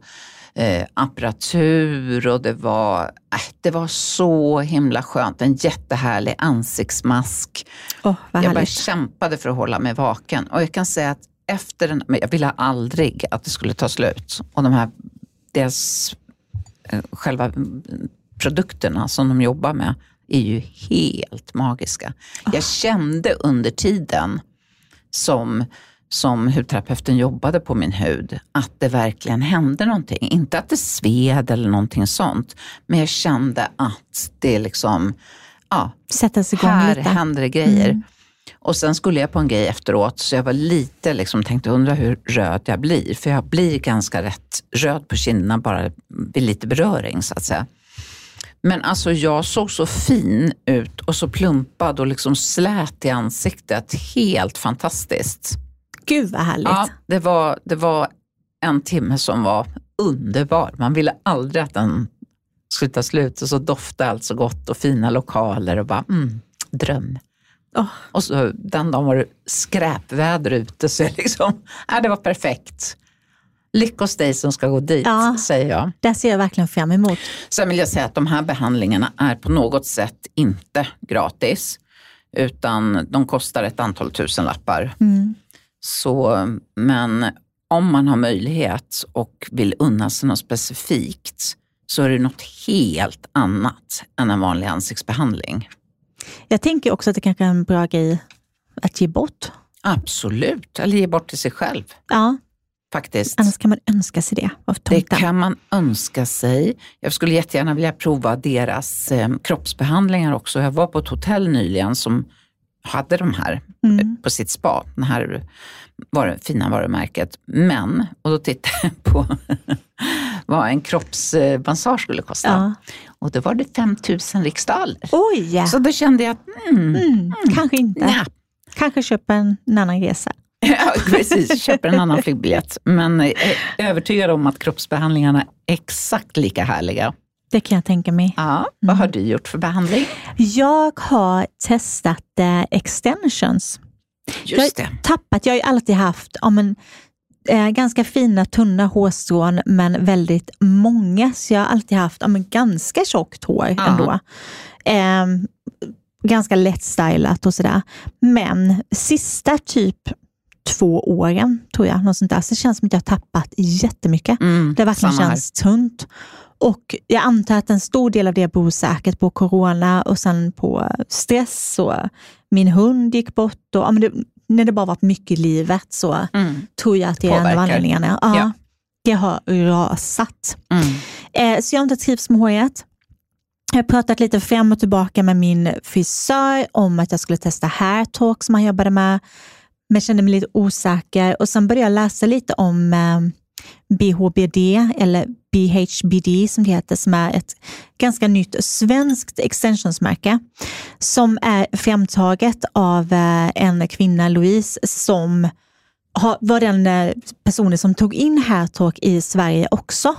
Speaker 2: eh, apparatur och det var, äh, det var så himla skönt. En jättehärlig ansiktsmask.
Speaker 1: Vad
Speaker 2: jag bara kämpade för att hålla mig vaken och jag kan säga att efter den, men jag ville aldrig att det skulle ta slut. Och de här, deras eh, själva mm, produkterna som de jobbar med är ju helt magiska. Jag kände under tiden som, som hudterapeuten jobbade på min hud att det verkligen hände någonting. Inte att det sved eller någonting sånt, men jag kände att det liksom, ja,
Speaker 1: Sättas igång
Speaker 2: här
Speaker 1: lite.
Speaker 2: händer det grejer.
Speaker 1: Mm.
Speaker 2: Och sen skulle jag på en grej efteråt, så jag var lite liksom, tänkte undra hur röd jag blir. För jag blir ganska rätt röd på kinderna bara vid lite beröring så att säga. Men alltså jag såg så fin ut och så plumpad och liksom slät i ansiktet. Helt fantastiskt.
Speaker 1: Gud vad härligt.
Speaker 2: Ja, det var, det var en timme som var underbar. Man ville aldrig att den skulle ta slut och så doftade allt så gott och fina lokaler och bara mm, dröm.
Speaker 1: Åh.
Speaker 2: Och så den dagen var det skräpväder ute så jag liksom, äh, det var perfekt. Lycka hos dig som ska gå dit,
Speaker 1: Ja.
Speaker 2: säger jag.
Speaker 1: Där ser jag verkligen fram emot.
Speaker 2: Sen vill jag säga att de här behandlingarna är på något sätt inte gratis, utan de kostar ett antal tusen lappar.
Speaker 1: Mm.
Speaker 2: Så, men om man har möjlighet och vill unna sig något specifikt så är det något helt annat än en vanlig ansiktsbehandling.
Speaker 1: Jag tänker också att det kanske är en bra grej att ge bort.
Speaker 2: Absolut, eller ge bort till sig själv
Speaker 1: Ja,
Speaker 2: faktiskt.
Speaker 1: annars kan man önska sig det av
Speaker 2: Det
Speaker 1: tomten.
Speaker 2: kan man önska sig. Jag skulle jättegärna vilja prova deras eh, kroppsbehandlingar också. Jag var på ett hotell nyligen som hade de här
Speaker 1: Mm.
Speaker 2: på sitt spa, det här var, fina varumärket. Men, och då tittade jag på vad en kroppsmassage skulle kosta.
Speaker 1: Ja.
Speaker 2: Och då var det 5 000 riksdaler.
Speaker 1: Oj!
Speaker 2: Så då kände jag att, mm,
Speaker 1: Mm, kanske inte.
Speaker 2: nja.
Speaker 1: Kanske köpa en, en annan resa.
Speaker 2: Ja, precis, köper en annan flygbiljett. Men är övertygad om att kroppsbehandlingarna är exakt lika härliga.
Speaker 1: Det kan jag tänka mig.
Speaker 2: Ja, vad har du gjort för behandling?
Speaker 1: Jag har testat eh, extensions.
Speaker 2: Just
Speaker 1: jag
Speaker 2: det.
Speaker 1: tappat, jag har ju alltid haft ja, men, eh, ganska fina tunna hårstrån men väldigt många. Så jag har alltid haft ja, men ganska tjockt hår
Speaker 2: Ja.
Speaker 1: ändå. Eh, ganska lätt stylat och sådär. Men sista typ två åren, tror jag, något sånt där, så det känns som att jag har tappat jättemycket.
Speaker 2: Mm,
Speaker 1: Det verkligen
Speaker 2: samma här.
Speaker 1: känns tunt. Och jag antar att en stor del av det beror säkert på corona och sen på stress och min hund gick bort. Och, ja, men det, när det bara varit mycket i livet så
Speaker 2: Mm,
Speaker 1: tror jag att det är en av anledningarna. Ja,
Speaker 2: Ja.
Speaker 1: Det har rasat.
Speaker 2: mm.
Speaker 1: Eh, så jag har inte trivs med håret. Jag har pratat lite fram och tillbaka med min frisör om att jag skulle testa hair talk som han jobbade med. Men kände mig lite osäker och sen började jag läsa lite om eh, BHBD eller BHBD som det heter, som är ett ganska nytt svenskt extensionsmärke som är framtaget av eh, en kvinna, Louise, som var den eh, personen som tog in Hairtalk i Sverige också.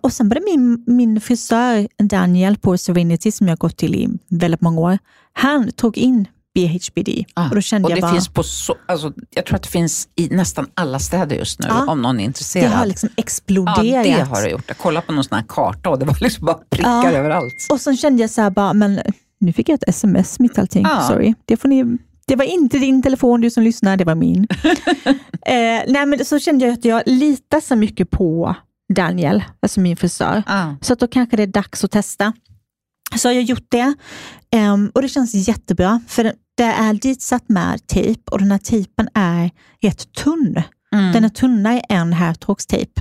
Speaker 1: Och sen började min, min frisör Daniel på Serenity, som jag gått till i väldigt många år, han tog in BHBD.
Speaker 2: Ah,
Speaker 1: och då kände
Speaker 2: och
Speaker 1: jag
Speaker 2: det
Speaker 1: bara,
Speaker 2: finns på så, alltså, jag tror att det finns i nästan alla städer just nu,
Speaker 1: Ja.
Speaker 2: om någon är
Speaker 1: det
Speaker 2: intresserad.
Speaker 1: har liksom
Speaker 2: ja,
Speaker 1: exploderat.
Speaker 2: det har det gjort. Jag kollade på någon sån här karta och det var liksom bara prickar
Speaker 1: Ja.
Speaker 2: överallt.
Speaker 1: Och sen kände jag så här bara, men nu fick jag ett sms mitt allting.
Speaker 2: Ja.
Speaker 1: Sorry. Det, får ni, det var inte din telefon du som lyssnar, det var min. eh, nej, men så kände jag att jag litar så mycket på Daniel, alltså min frisör.
Speaker 2: Ah.
Speaker 1: Så att då kanske det är dags att testa. Så har jag gjort det Ehm, och det känns jättebra. För det- är ditsatt med tejp och den här tejpen är rätt tunn.
Speaker 2: Mm.
Speaker 1: Den är tunnare än hairtalkstejp.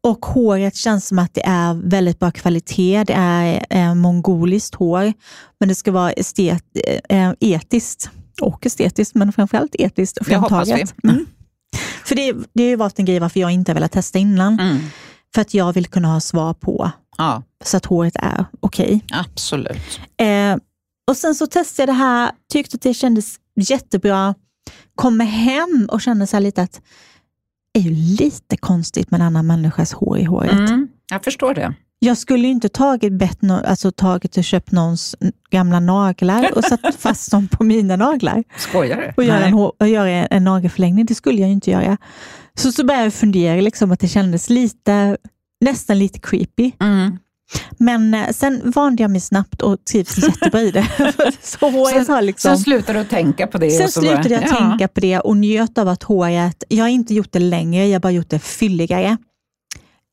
Speaker 1: Och håret känns som att det är väldigt bra kvalitet. Det är eh, mongoliskt hår, men det ska vara estet, eh, etiskt och estetiskt, men framförallt etiskt
Speaker 2: Det hoppas
Speaker 1: framtaget.
Speaker 2: vi.
Speaker 1: Mm. För det, det har ju varit en grej varför jag inte har velat testa innan.
Speaker 2: Mm.
Speaker 1: För att jag vill kunna ha svar på
Speaker 2: Ja,
Speaker 1: så att håret är okej.
Speaker 2: absolut.
Speaker 1: Eh, och sen så testade jag det här, tyckte att det kändes jättebra. Kommer hem och kände så lite att det är ju lite konstigt med en annan människas hår i håret.
Speaker 2: Mm. Jag förstår det.
Speaker 1: Jag skulle ju inte tagit, bett no, alltså tagit och köpt någons gamla naglar och satt fast dem på mina naglar
Speaker 2: Skojar du?
Speaker 1: och göra, en, och göra en nagelförlängning. Det skulle jag ju inte göra. Så, så började jag fundera liksom att det kändes lite, nästan lite creepy.
Speaker 2: Mm.
Speaker 1: Men eh, sen vande jag mig snabbt och trivs jättebra i det. så håret har liksom...
Speaker 2: Sen slutar du att tänka på det.
Speaker 1: Sen slutade jag
Speaker 2: ja.
Speaker 1: tänka på det och njöt av att håret, jag har inte gjort det längre, jag har bara gjort det fylligare.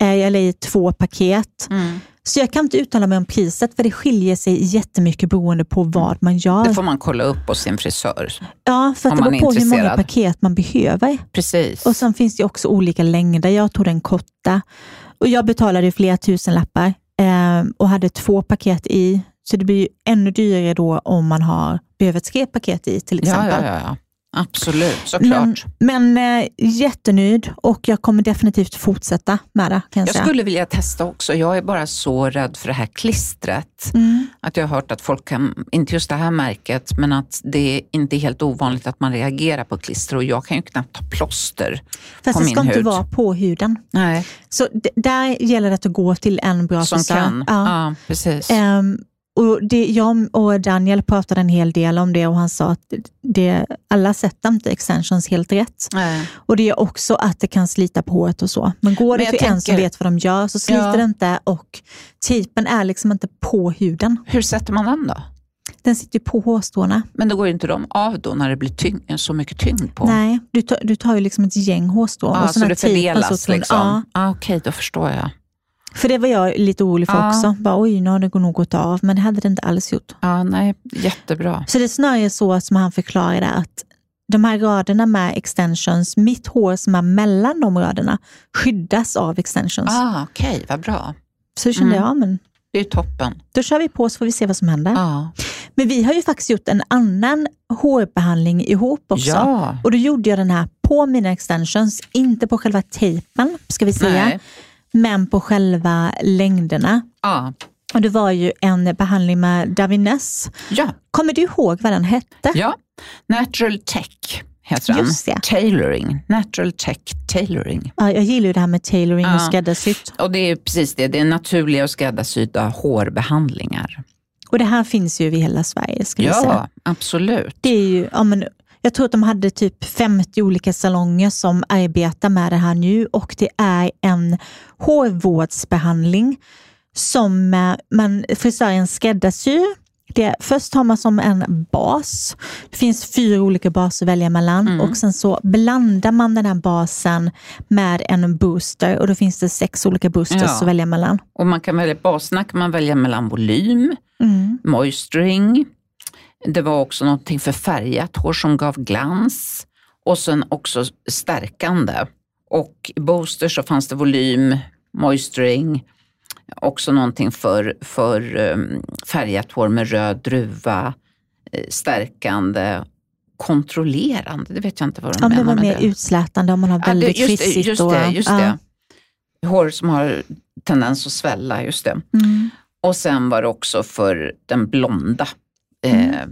Speaker 1: Jag la i två paket.
Speaker 2: Mm.
Speaker 1: Så jag kan inte uttala mig om priset för det skiljer sig jättemycket beroende på vad man gör.
Speaker 2: Det får man kolla upp hos sin frisör.
Speaker 1: ja, för att det beror på hur många paket man behöver.
Speaker 2: Precis.
Speaker 1: Och sen finns det också olika längder. Jag tog den korta och jag betalade flera tusen lappar eh, och hade två paket i. Så det blir ännu dyrare då om man har, behöver tre paket i till exempel.
Speaker 2: ja, ja, ja. Absolut, såklart.
Speaker 1: Men, men eh, jättenöjd och jag kommer definitivt fortsätta med det. Jag
Speaker 2: Jag skulle vilja testa också. Jag är bara så rädd för det här klistret.
Speaker 1: Mm.
Speaker 2: Att jag har hört att folk kan, inte just det här märket, men att det inte är helt ovanligt att man reagerar på klister och jag kan ju knappt ta plåster
Speaker 1: Fast
Speaker 2: på
Speaker 1: det
Speaker 2: min
Speaker 1: ska inte
Speaker 2: hud.
Speaker 1: vara på huden.
Speaker 2: Nej,
Speaker 1: Så där gäller det att gå till en bra
Speaker 2: som
Speaker 1: frisör.
Speaker 2: kan. Ja.
Speaker 1: Ja.
Speaker 2: precis.
Speaker 1: Ehm, och det, jag och Daniel pratade en hel del om det och han sa att det, alla sätter inte extensions helt rätt.
Speaker 2: Nej.
Speaker 1: Och det är också att det kan slita på håret och så. Men går
Speaker 2: Men
Speaker 1: det
Speaker 2: jag
Speaker 1: till en som
Speaker 2: tänker-
Speaker 1: vet vad de gör så sliter
Speaker 2: Ja.
Speaker 1: det inte och tejpen är liksom inte på huden.
Speaker 2: Hur sätter man den då?
Speaker 1: Den sitter ju på hårstråna.
Speaker 2: Men då går inte de av då när det blir tyng- så mycket tyngd på?
Speaker 1: Nej, du tar, du tar ju liksom ett gäng hårstrån.
Speaker 2: Ja,
Speaker 1: och
Speaker 2: så det fördelas
Speaker 1: tunn.
Speaker 2: liksom?
Speaker 1: Ja,
Speaker 2: Ah, Okej, då förstår jag.
Speaker 1: För det var jag lite orolig för
Speaker 2: Ja.
Speaker 1: också. Bara, Oj, nu har det nog gått av, men det hade det inte alls gjort.
Speaker 2: Ja, nej, jättebra.
Speaker 1: Så det är snarare så som han förklarade att de här raderna med extensions, mitt hår som är mellan de raderna skyddas av extensions.
Speaker 2: Ah, Okej, vad bra.
Speaker 1: Så kände
Speaker 2: Mm.
Speaker 1: jag, ja, men
Speaker 2: Det är toppen.
Speaker 1: då kör vi på så får vi se vad som händer.
Speaker 2: Ja.
Speaker 1: Men vi har ju faktiskt gjort en annan hårbehandling ihop också.
Speaker 2: ja.
Speaker 1: Och då gjorde jag den här på mina extensions, inte på själva tejpen ska vi säga,
Speaker 2: Nej.
Speaker 1: Men på själva längderna.
Speaker 2: Ja.
Speaker 1: Och det var ju en behandling med Davines.
Speaker 2: Ja.
Speaker 1: Kommer du ihåg vad den hette?
Speaker 2: ja. Natural Tech heter den.
Speaker 1: Just det.
Speaker 2: Tailoring. Natural Tech Tailoring.
Speaker 1: Ja, jag gillar ju det här med tailoring och
Speaker 2: Ja.
Speaker 1: skräddarsytt.
Speaker 2: Och det är precis det. Det är naturliga och skräddarsydda hårbehandlingar.
Speaker 1: Och det här finns ju över hela Sverige ska vi säga.
Speaker 2: Ja, absolut.
Speaker 1: Det är ju, ja, men, Jag tror att de hade typ 50 olika salonger som arbetar med det här nu och det är en hårvårdsbehandling som eh, man, frisören skräddarsyr. Det, först har man som en bas. Det finns fyra olika baser att välja mellan
Speaker 2: Mm.
Speaker 1: och sen så blandar man den här basen med en booster och då finns det sex olika boosters
Speaker 2: Ja.
Speaker 1: att välja mellan.
Speaker 2: Och man kan välja, baserna kan man välja mellan volym,
Speaker 1: Mm.
Speaker 2: moisturing. Det var också någonting för färgat hår som gav glans. Och sen också stärkande. Och i booster så fanns det volym, moisturing, också någonting för, för um, färgat hår med röd druva, eh, stärkande, kontrollerande, det vet jag inte vad de
Speaker 1: Ja, men det
Speaker 2: menar
Speaker 1: var
Speaker 2: med
Speaker 1: mer
Speaker 2: det.
Speaker 1: utslätande om man har
Speaker 2: Ja, det-
Speaker 1: väldigt
Speaker 2: just det,
Speaker 1: frissigt.
Speaker 2: just
Speaker 1: och,
Speaker 2: det, just
Speaker 1: ja.
Speaker 2: det. Hår som har tendens att svälla, just det.
Speaker 1: Mm.
Speaker 2: Och sen var det också för den blonda. Eh,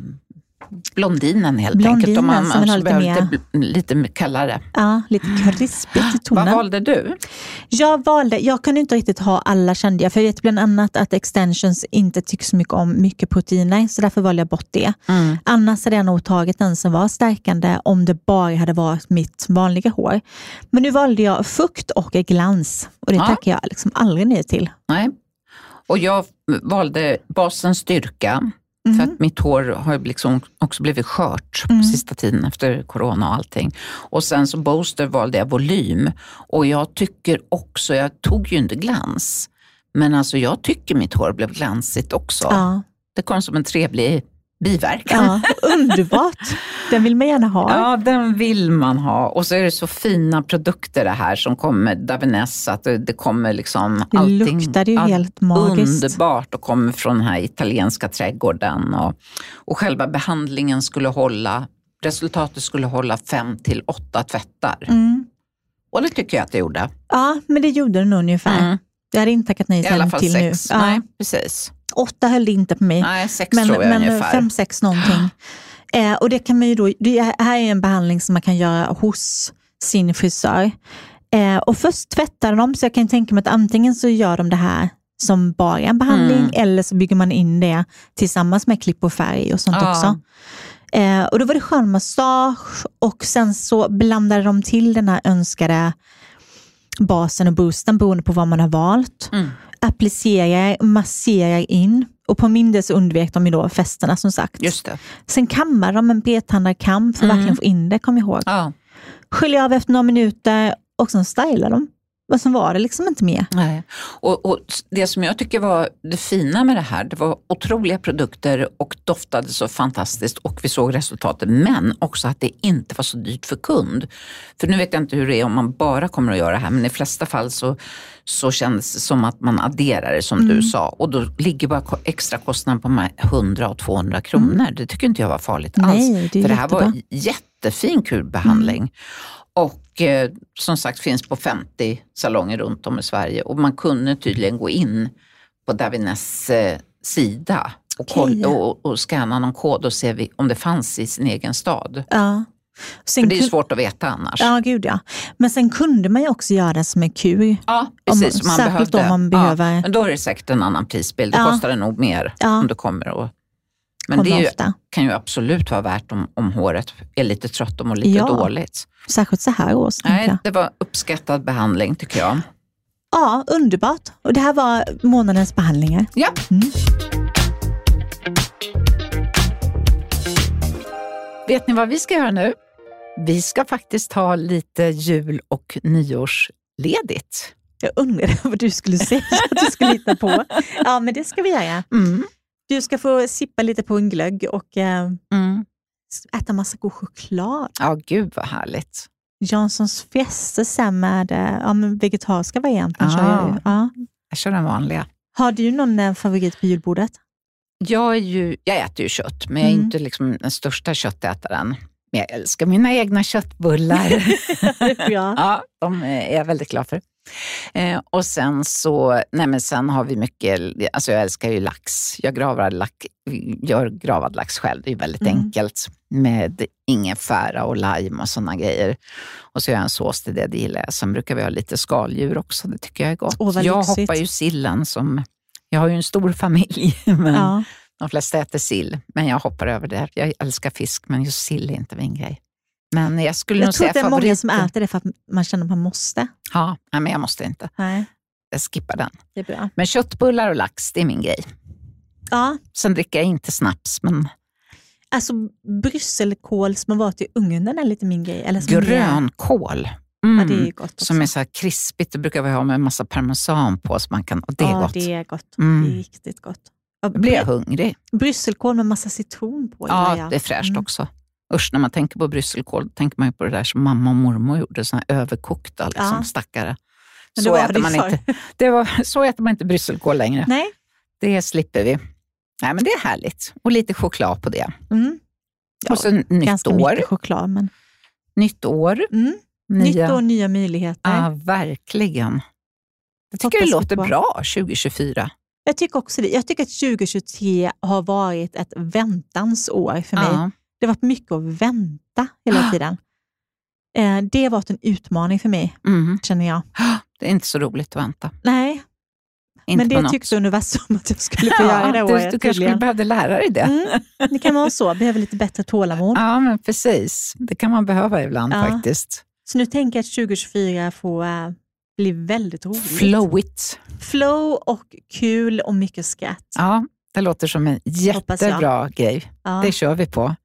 Speaker 2: blondinen helt
Speaker 1: Mm. Blondinen
Speaker 2: enkelt. Om man,
Speaker 1: som
Speaker 2: alltså
Speaker 1: lite mer-
Speaker 2: lite, kallare.
Speaker 1: Ja, lite krispigt i
Speaker 2: Vad
Speaker 1: tonen.
Speaker 2: valde du?
Speaker 1: Jag valde, jag kunde inte riktigt ha alla kände jag, för jag vet bland annat att extensions inte tycker så mycket om mycket proteiner, så därför valde jag bort det.
Speaker 2: Mm.
Speaker 1: Annars hade jag nog tagit den som var stärkande om det bara hade varit mitt vanliga hår. Men nu valde jag fukt och glans och det
Speaker 2: Ja.
Speaker 1: tackar jag liksom aldrig nej till.
Speaker 2: Nej. Och jag valde basens styrka. För
Speaker 1: Mhm.
Speaker 2: att mitt hår har liksom också blivit skört på
Speaker 1: Mm.
Speaker 2: sista tiden efter corona och allting. Och sen så booster valde jag volym. Och jag tycker också, jag tog ju inte glans, men alltså jag tycker mitt hår blev glansigt också.
Speaker 1: Ja,
Speaker 2: Det kom som en trevlig biverkan.
Speaker 1: ja, underbart. Den vill man gärna ha.
Speaker 2: Ja, den vill man ha. Och så är det så fina produkter det här som kommer, Davines, att det, det kommer liksom
Speaker 1: Det
Speaker 2: allting.
Speaker 1: luktade ju
Speaker 2: allt
Speaker 1: helt magiskt.
Speaker 2: Underbart och kommer från den här italienska trädgården. Och, och själva behandlingen skulle hålla, resultatet skulle hålla fem till åtta tvättar.
Speaker 1: Mm.
Speaker 2: Och det tycker jag att det gjorde.
Speaker 1: Ja, men det gjorde den ungefär.
Speaker 2: Mm.
Speaker 1: Jag hade inte tackat nej
Speaker 2: I
Speaker 1: till
Speaker 2: alla
Speaker 1: en
Speaker 2: fall
Speaker 1: till nu.
Speaker 2: sex.
Speaker 1: Ja.
Speaker 2: Nej, precis.
Speaker 1: Åtta höll inte på mig.
Speaker 2: Nej, sex
Speaker 1: men
Speaker 2: tror jag
Speaker 1: men
Speaker 2: ungefär.
Speaker 1: fem, sex någonting. Eh, och det kan man ju då, det här är en behandling som man kan göra hos sin frisör. Eh, och först tvättar de, så jag kan tänka mig att antingen så gör de det här som bara en behandling
Speaker 2: Mm.
Speaker 1: eller så bygger man in det tillsammans med klipp och färg och sånt
Speaker 2: Ja.
Speaker 1: också. Eh, och då var det skön massage och sen så blandade de till den här önskade basen och boosten beroende på vad man har valt.
Speaker 2: Mm.
Speaker 1: Applicerar, masserar in och på min del så undvek de ju då festerna som sagt.
Speaker 2: Just det.
Speaker 1: Sen kammar de en bredtandad kam för att
Speaker 2: Mm.
Speaker 1: verkligen få in det, kom ihåg.
Speaker 2: Ja.
Speaker 1: Sköljer av efter några minuter och sen stylar de. Och sen var det liksom inte mer.
Speaker 2: Nej. Och, och det som jag tycker var det fina med det här, det var otroliga produkter och doftade så fantastiskt och vi såg resultatet. Men också att det inte var så dyrt för kund. För nu vet jag inte hur det är om man bara kommer att göra det här, men i flesta fall så, så kändes det som att man adderar det som
Speaker 1: Mm.
Speaker 2: du sa. Och då ligger bara extra kostnaden på de här 100 och 200 kronor. Det tycker inte jag var farligt alls.
Speaker 1: Mm. Nej, det är
Speaker 2: För det här var
Speaker 1: jättebra.
Speaker 2: jättefin kurbehandling. Och eh, som sagt finns på 50 salonger runt om i Sverige. Och man kunde tydligen gå in på Davines eh, sida och, kolla, och, och scanna någon kod och se om det fanns i sin egen stad.
Speaker 1: Ja. Sen
Speaker 2: För det är ju svårt att veta annars.
Speaker 1: Ja, gud ja. Men sen kunde man ju också göra det som en kur.
Speaker 2: Ja,
Speaker 1: Om-
Speaker 2: precis. man
Speaker 1: särskilt
Speaker 2: behövde.
Speaker 1: om man behöver-
Speaker 2: Ja, men då är det säkert en annan prisbild. Det
Speaker 1: Ja.
Speaker 2: kostar det nog mer
Speaker 1: Ja.
Speaker 2: om du kommer. Och, men det ju, kan ju absolut vara värt om, om håret är lite trött och mår lite
Speaker 1: Ja.
Speaker 2: dåligt.
Speaker 1: Särskilt så här års.
Speaker 2: Nej, det var uppskattad behandling tycker jag.
Speaker 1: Ja, underbart. Och det här var månadens behandlingar.
Speaker 2: Ja.
Speaker 1: Mm.
Speaker 2: Vet ni vad vi ska göra nu? Vi ska faktiskt ta lite jul och nyårsledigt.
Speaker 1: Jag undrade vad du skulle säga att du skulle hitta på. Ja, men det ska vi göra.
Speaker 2: Mm.
Speaker 1: Du ska få sippa lite på en glögg och eh,
Speaker 2: Mm.
Speaker 1: äta massa god choklad.
Speaker 2: Ja, gud vad härligt.
Speaker 1: Janssons fester sen med eh, ja, men vegetariska varianten.
Speaker 2: Ah.
Speaker 1: kör jag ju. Ja.
Speaker 2: Jag kör den vanliga.
Speaker 1: Har du någon eh, favorit på julbordet?
Speaker 2: Jag, är ju, jag äter ju kött, men jag är
Speaker 1: Mm.
Speaker 2: inte liksom den största köttätaren. Men jag älskar mina egna köttbullar.
Speaker 1: ja.
Speaker 2: ja, de är jag väldigt glad för. Eh, och sen så, nej men sen har vi mycket, alltså jag älskar ju lax. Jag gravar lax, gör gravad lax själv, det är väldigt
Speaker 1: Mm.
Speaker 2: enkelt med ingefära och lime och sådana grejer. Och så gör jag en sås till det, det gillar jag. Sen brukar vi ha lite skaldjur också, det tycker jag är gott.
Speaker 1: Vad
Speaker 2: jag
Speaker 1: lyxigt.
Speaker 2: hoppar ju sillen som, jag har ju en stor familj, men
Speaker 1: Ja.
Speaker 2: De flesta äter sill, men jag hoppar över det. Jag älskar fisk, men just sill är inte min grej. Men jag skulle
Speaker 1: Jag
Speaker 2: nog
Speaker 1: tror
Speaker 2: säga
Speaker 1: att det är många som äter det för att man känner att man måste.
Speaker 2: Ja, men jag måste inte.
Speaker 1: Nej,
Speaker 2: Jag skippar den.
Speaker 1: det är bra.
Speaker 2: Men köttbullar och lax, det är min grej.
Speaker 1: Ja,
Speaker 2: Sen dricker jag inte snaps, men
Speaker 1: alltså brysselkål som har varit i ugnen är lite min grej. Eller som
Speaker 2: grönkål.
Speaker 1: Ja,
Speaker 2: Mm.
Speaker 1: det är ju gott också.
Speaker 2: som är så här krispigt, det brukar vi ha med en massa parmesan på, så man kan, och det är
Speaker 1: ja,
Speaker 2: gott.
Speaker 1: det är gott.
Speaker 2: Mm.
Speaker 1: Det är riktigt gott. Ja,
Speaker 2: Då blir jag hungrig.
Speaker 1: Brysselkål med massa citron på.
Speaker 2: Ja,
Speaker 1: jag.
Speaker 2: det är fräscht
Speaker 1: Mm.
Speaker 2: också. Usch, när man tänker på brysselkål, då tänker man ju på det där som mamma och mormor gjorde, såna överkokta liksom,
Speaker 1: Ja.
Speaker 2: stackare.
Speaker 1: Men
Speaker 2: Så äter, man inte, det var, så äter man inte brysselkål längre.
Speaker 1: Nej.
Speaker 2: Det slipper vi. Nej, men det är härligt. Och lite choklad på det.
Speaker 1: Mm. Ja,
Speaker 2: och så nytt
Speaker 1: Ganska
Speaker 2: år.
Speaker 1: mycket choklad. Men...
Speaker 2: Nytt år.
Speaker 1: Mm. Nytt år, nya möjligheter.
Speaker 2: Ja, verkligen. Jag tycker
Speaker 1: Hoppas
Speaker 2: det låter
Speaker 1: på.
Speaker 2: bra 2024.
Speaker 1: Jag tycker också det. Jag tycker att 2023 har varit ett väntans år för mig.
Speaker 2: Ja.
Speaker 1: Det varit mycket att vänta hela
Speaker 2: Ah.
Speaker 1: tiden. Eh, Det har varit en utmaning för mig,
Speaker 2: Mm.
Speaker 1: känner jag.
Speaker 2: Det är inte så roligt att vänta.
Speaker 1: Nej,
Speaker 2: Inte
Speaker 1: men det
Speaker 2: något.
Speaker 1: tyckte universum att jag skulle få göra det
Speaker 2: du,
Speaker 1: året.
Speaker 2: du kanske skulle
Speaker 1: tydligen.
Speaker 2: behövde lära dig det.
Speaker 1: Mm, det kan vara så. Behöver lite bättre tålamod.
Speaker 2: Ja, men precis. Det kan man behöva ibland
Speaker 1: Ja.
Speaker 2: faktiskt.
Speaker 1: Så nu tänker jag att 2024 får eh, bli väldigt roligt.
Speaker 2: Flowigt.
Speaker 1: Flow och kul och mycket skratt.
Speaker 2: Ja, det låter som en jättebra grej.
Speaker 1: Ja.
Speaker 2: Det kör vi på.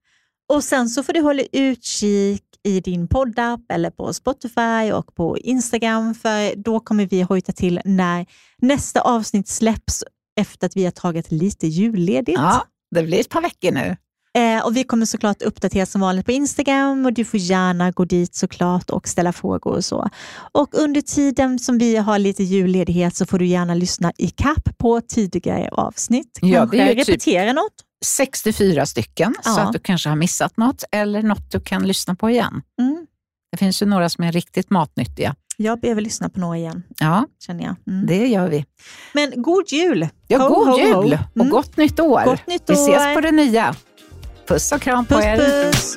Speaker 1: Och sen så får du hålla utkik i din poddapp eller på Spotify och på Instagram för då kommer vi hojta till när nästa avsnitt släpps efter att vi har tagit lite julledigt.
Speaker 2: Ja, det blir ett par veckor nu.
Speaker 1: Eh, och vi kommer såklart uppdatera som vanligt på Instagram och du får gärna gå dit såklart och ställa frågor och så. Och under tiden som vi har lite julledighet så får du gärna lyssna i kapp på tidigare avsnitt.
Speaker 2: Ja,
Speaker 1: Kanske
Speaker 2: ju typ-
Speaker 1: repetera något.
Speaker 2: 64 stycken, så
Speaker 1: Ja.
Speaker 2: att du kanske har missat något eller något du kan lyssna på igen.
Speaker 1: Mm.
Speaker 2: Det finns ju några som är riktigt matnyttiga.
Speaker 1: Jag behöver lyssna på några igen,
Speaker 2: Ja,
Speaker 1: känner jag. Mm.
Speaker 2: det gör vi.
Speaker 1: Men god jul!
Speaker 2: Ja,
Speaker 1: Ho,
Speaker 2: god
Speaker 1: ho,
Speaker 2: jul
Speaker 1: ho.
Speaker 2: och
Speaker 1: Mm.
Speaker 2: gott nytt år.
Speaker 1: Gott nytt
Speaker 2: Vi ses
Speaker 1: år.
Speaker 2: på det nya. Puss och kram på
Speaker 1: Puss
Speaker 2: er.
Speaker 1: puss!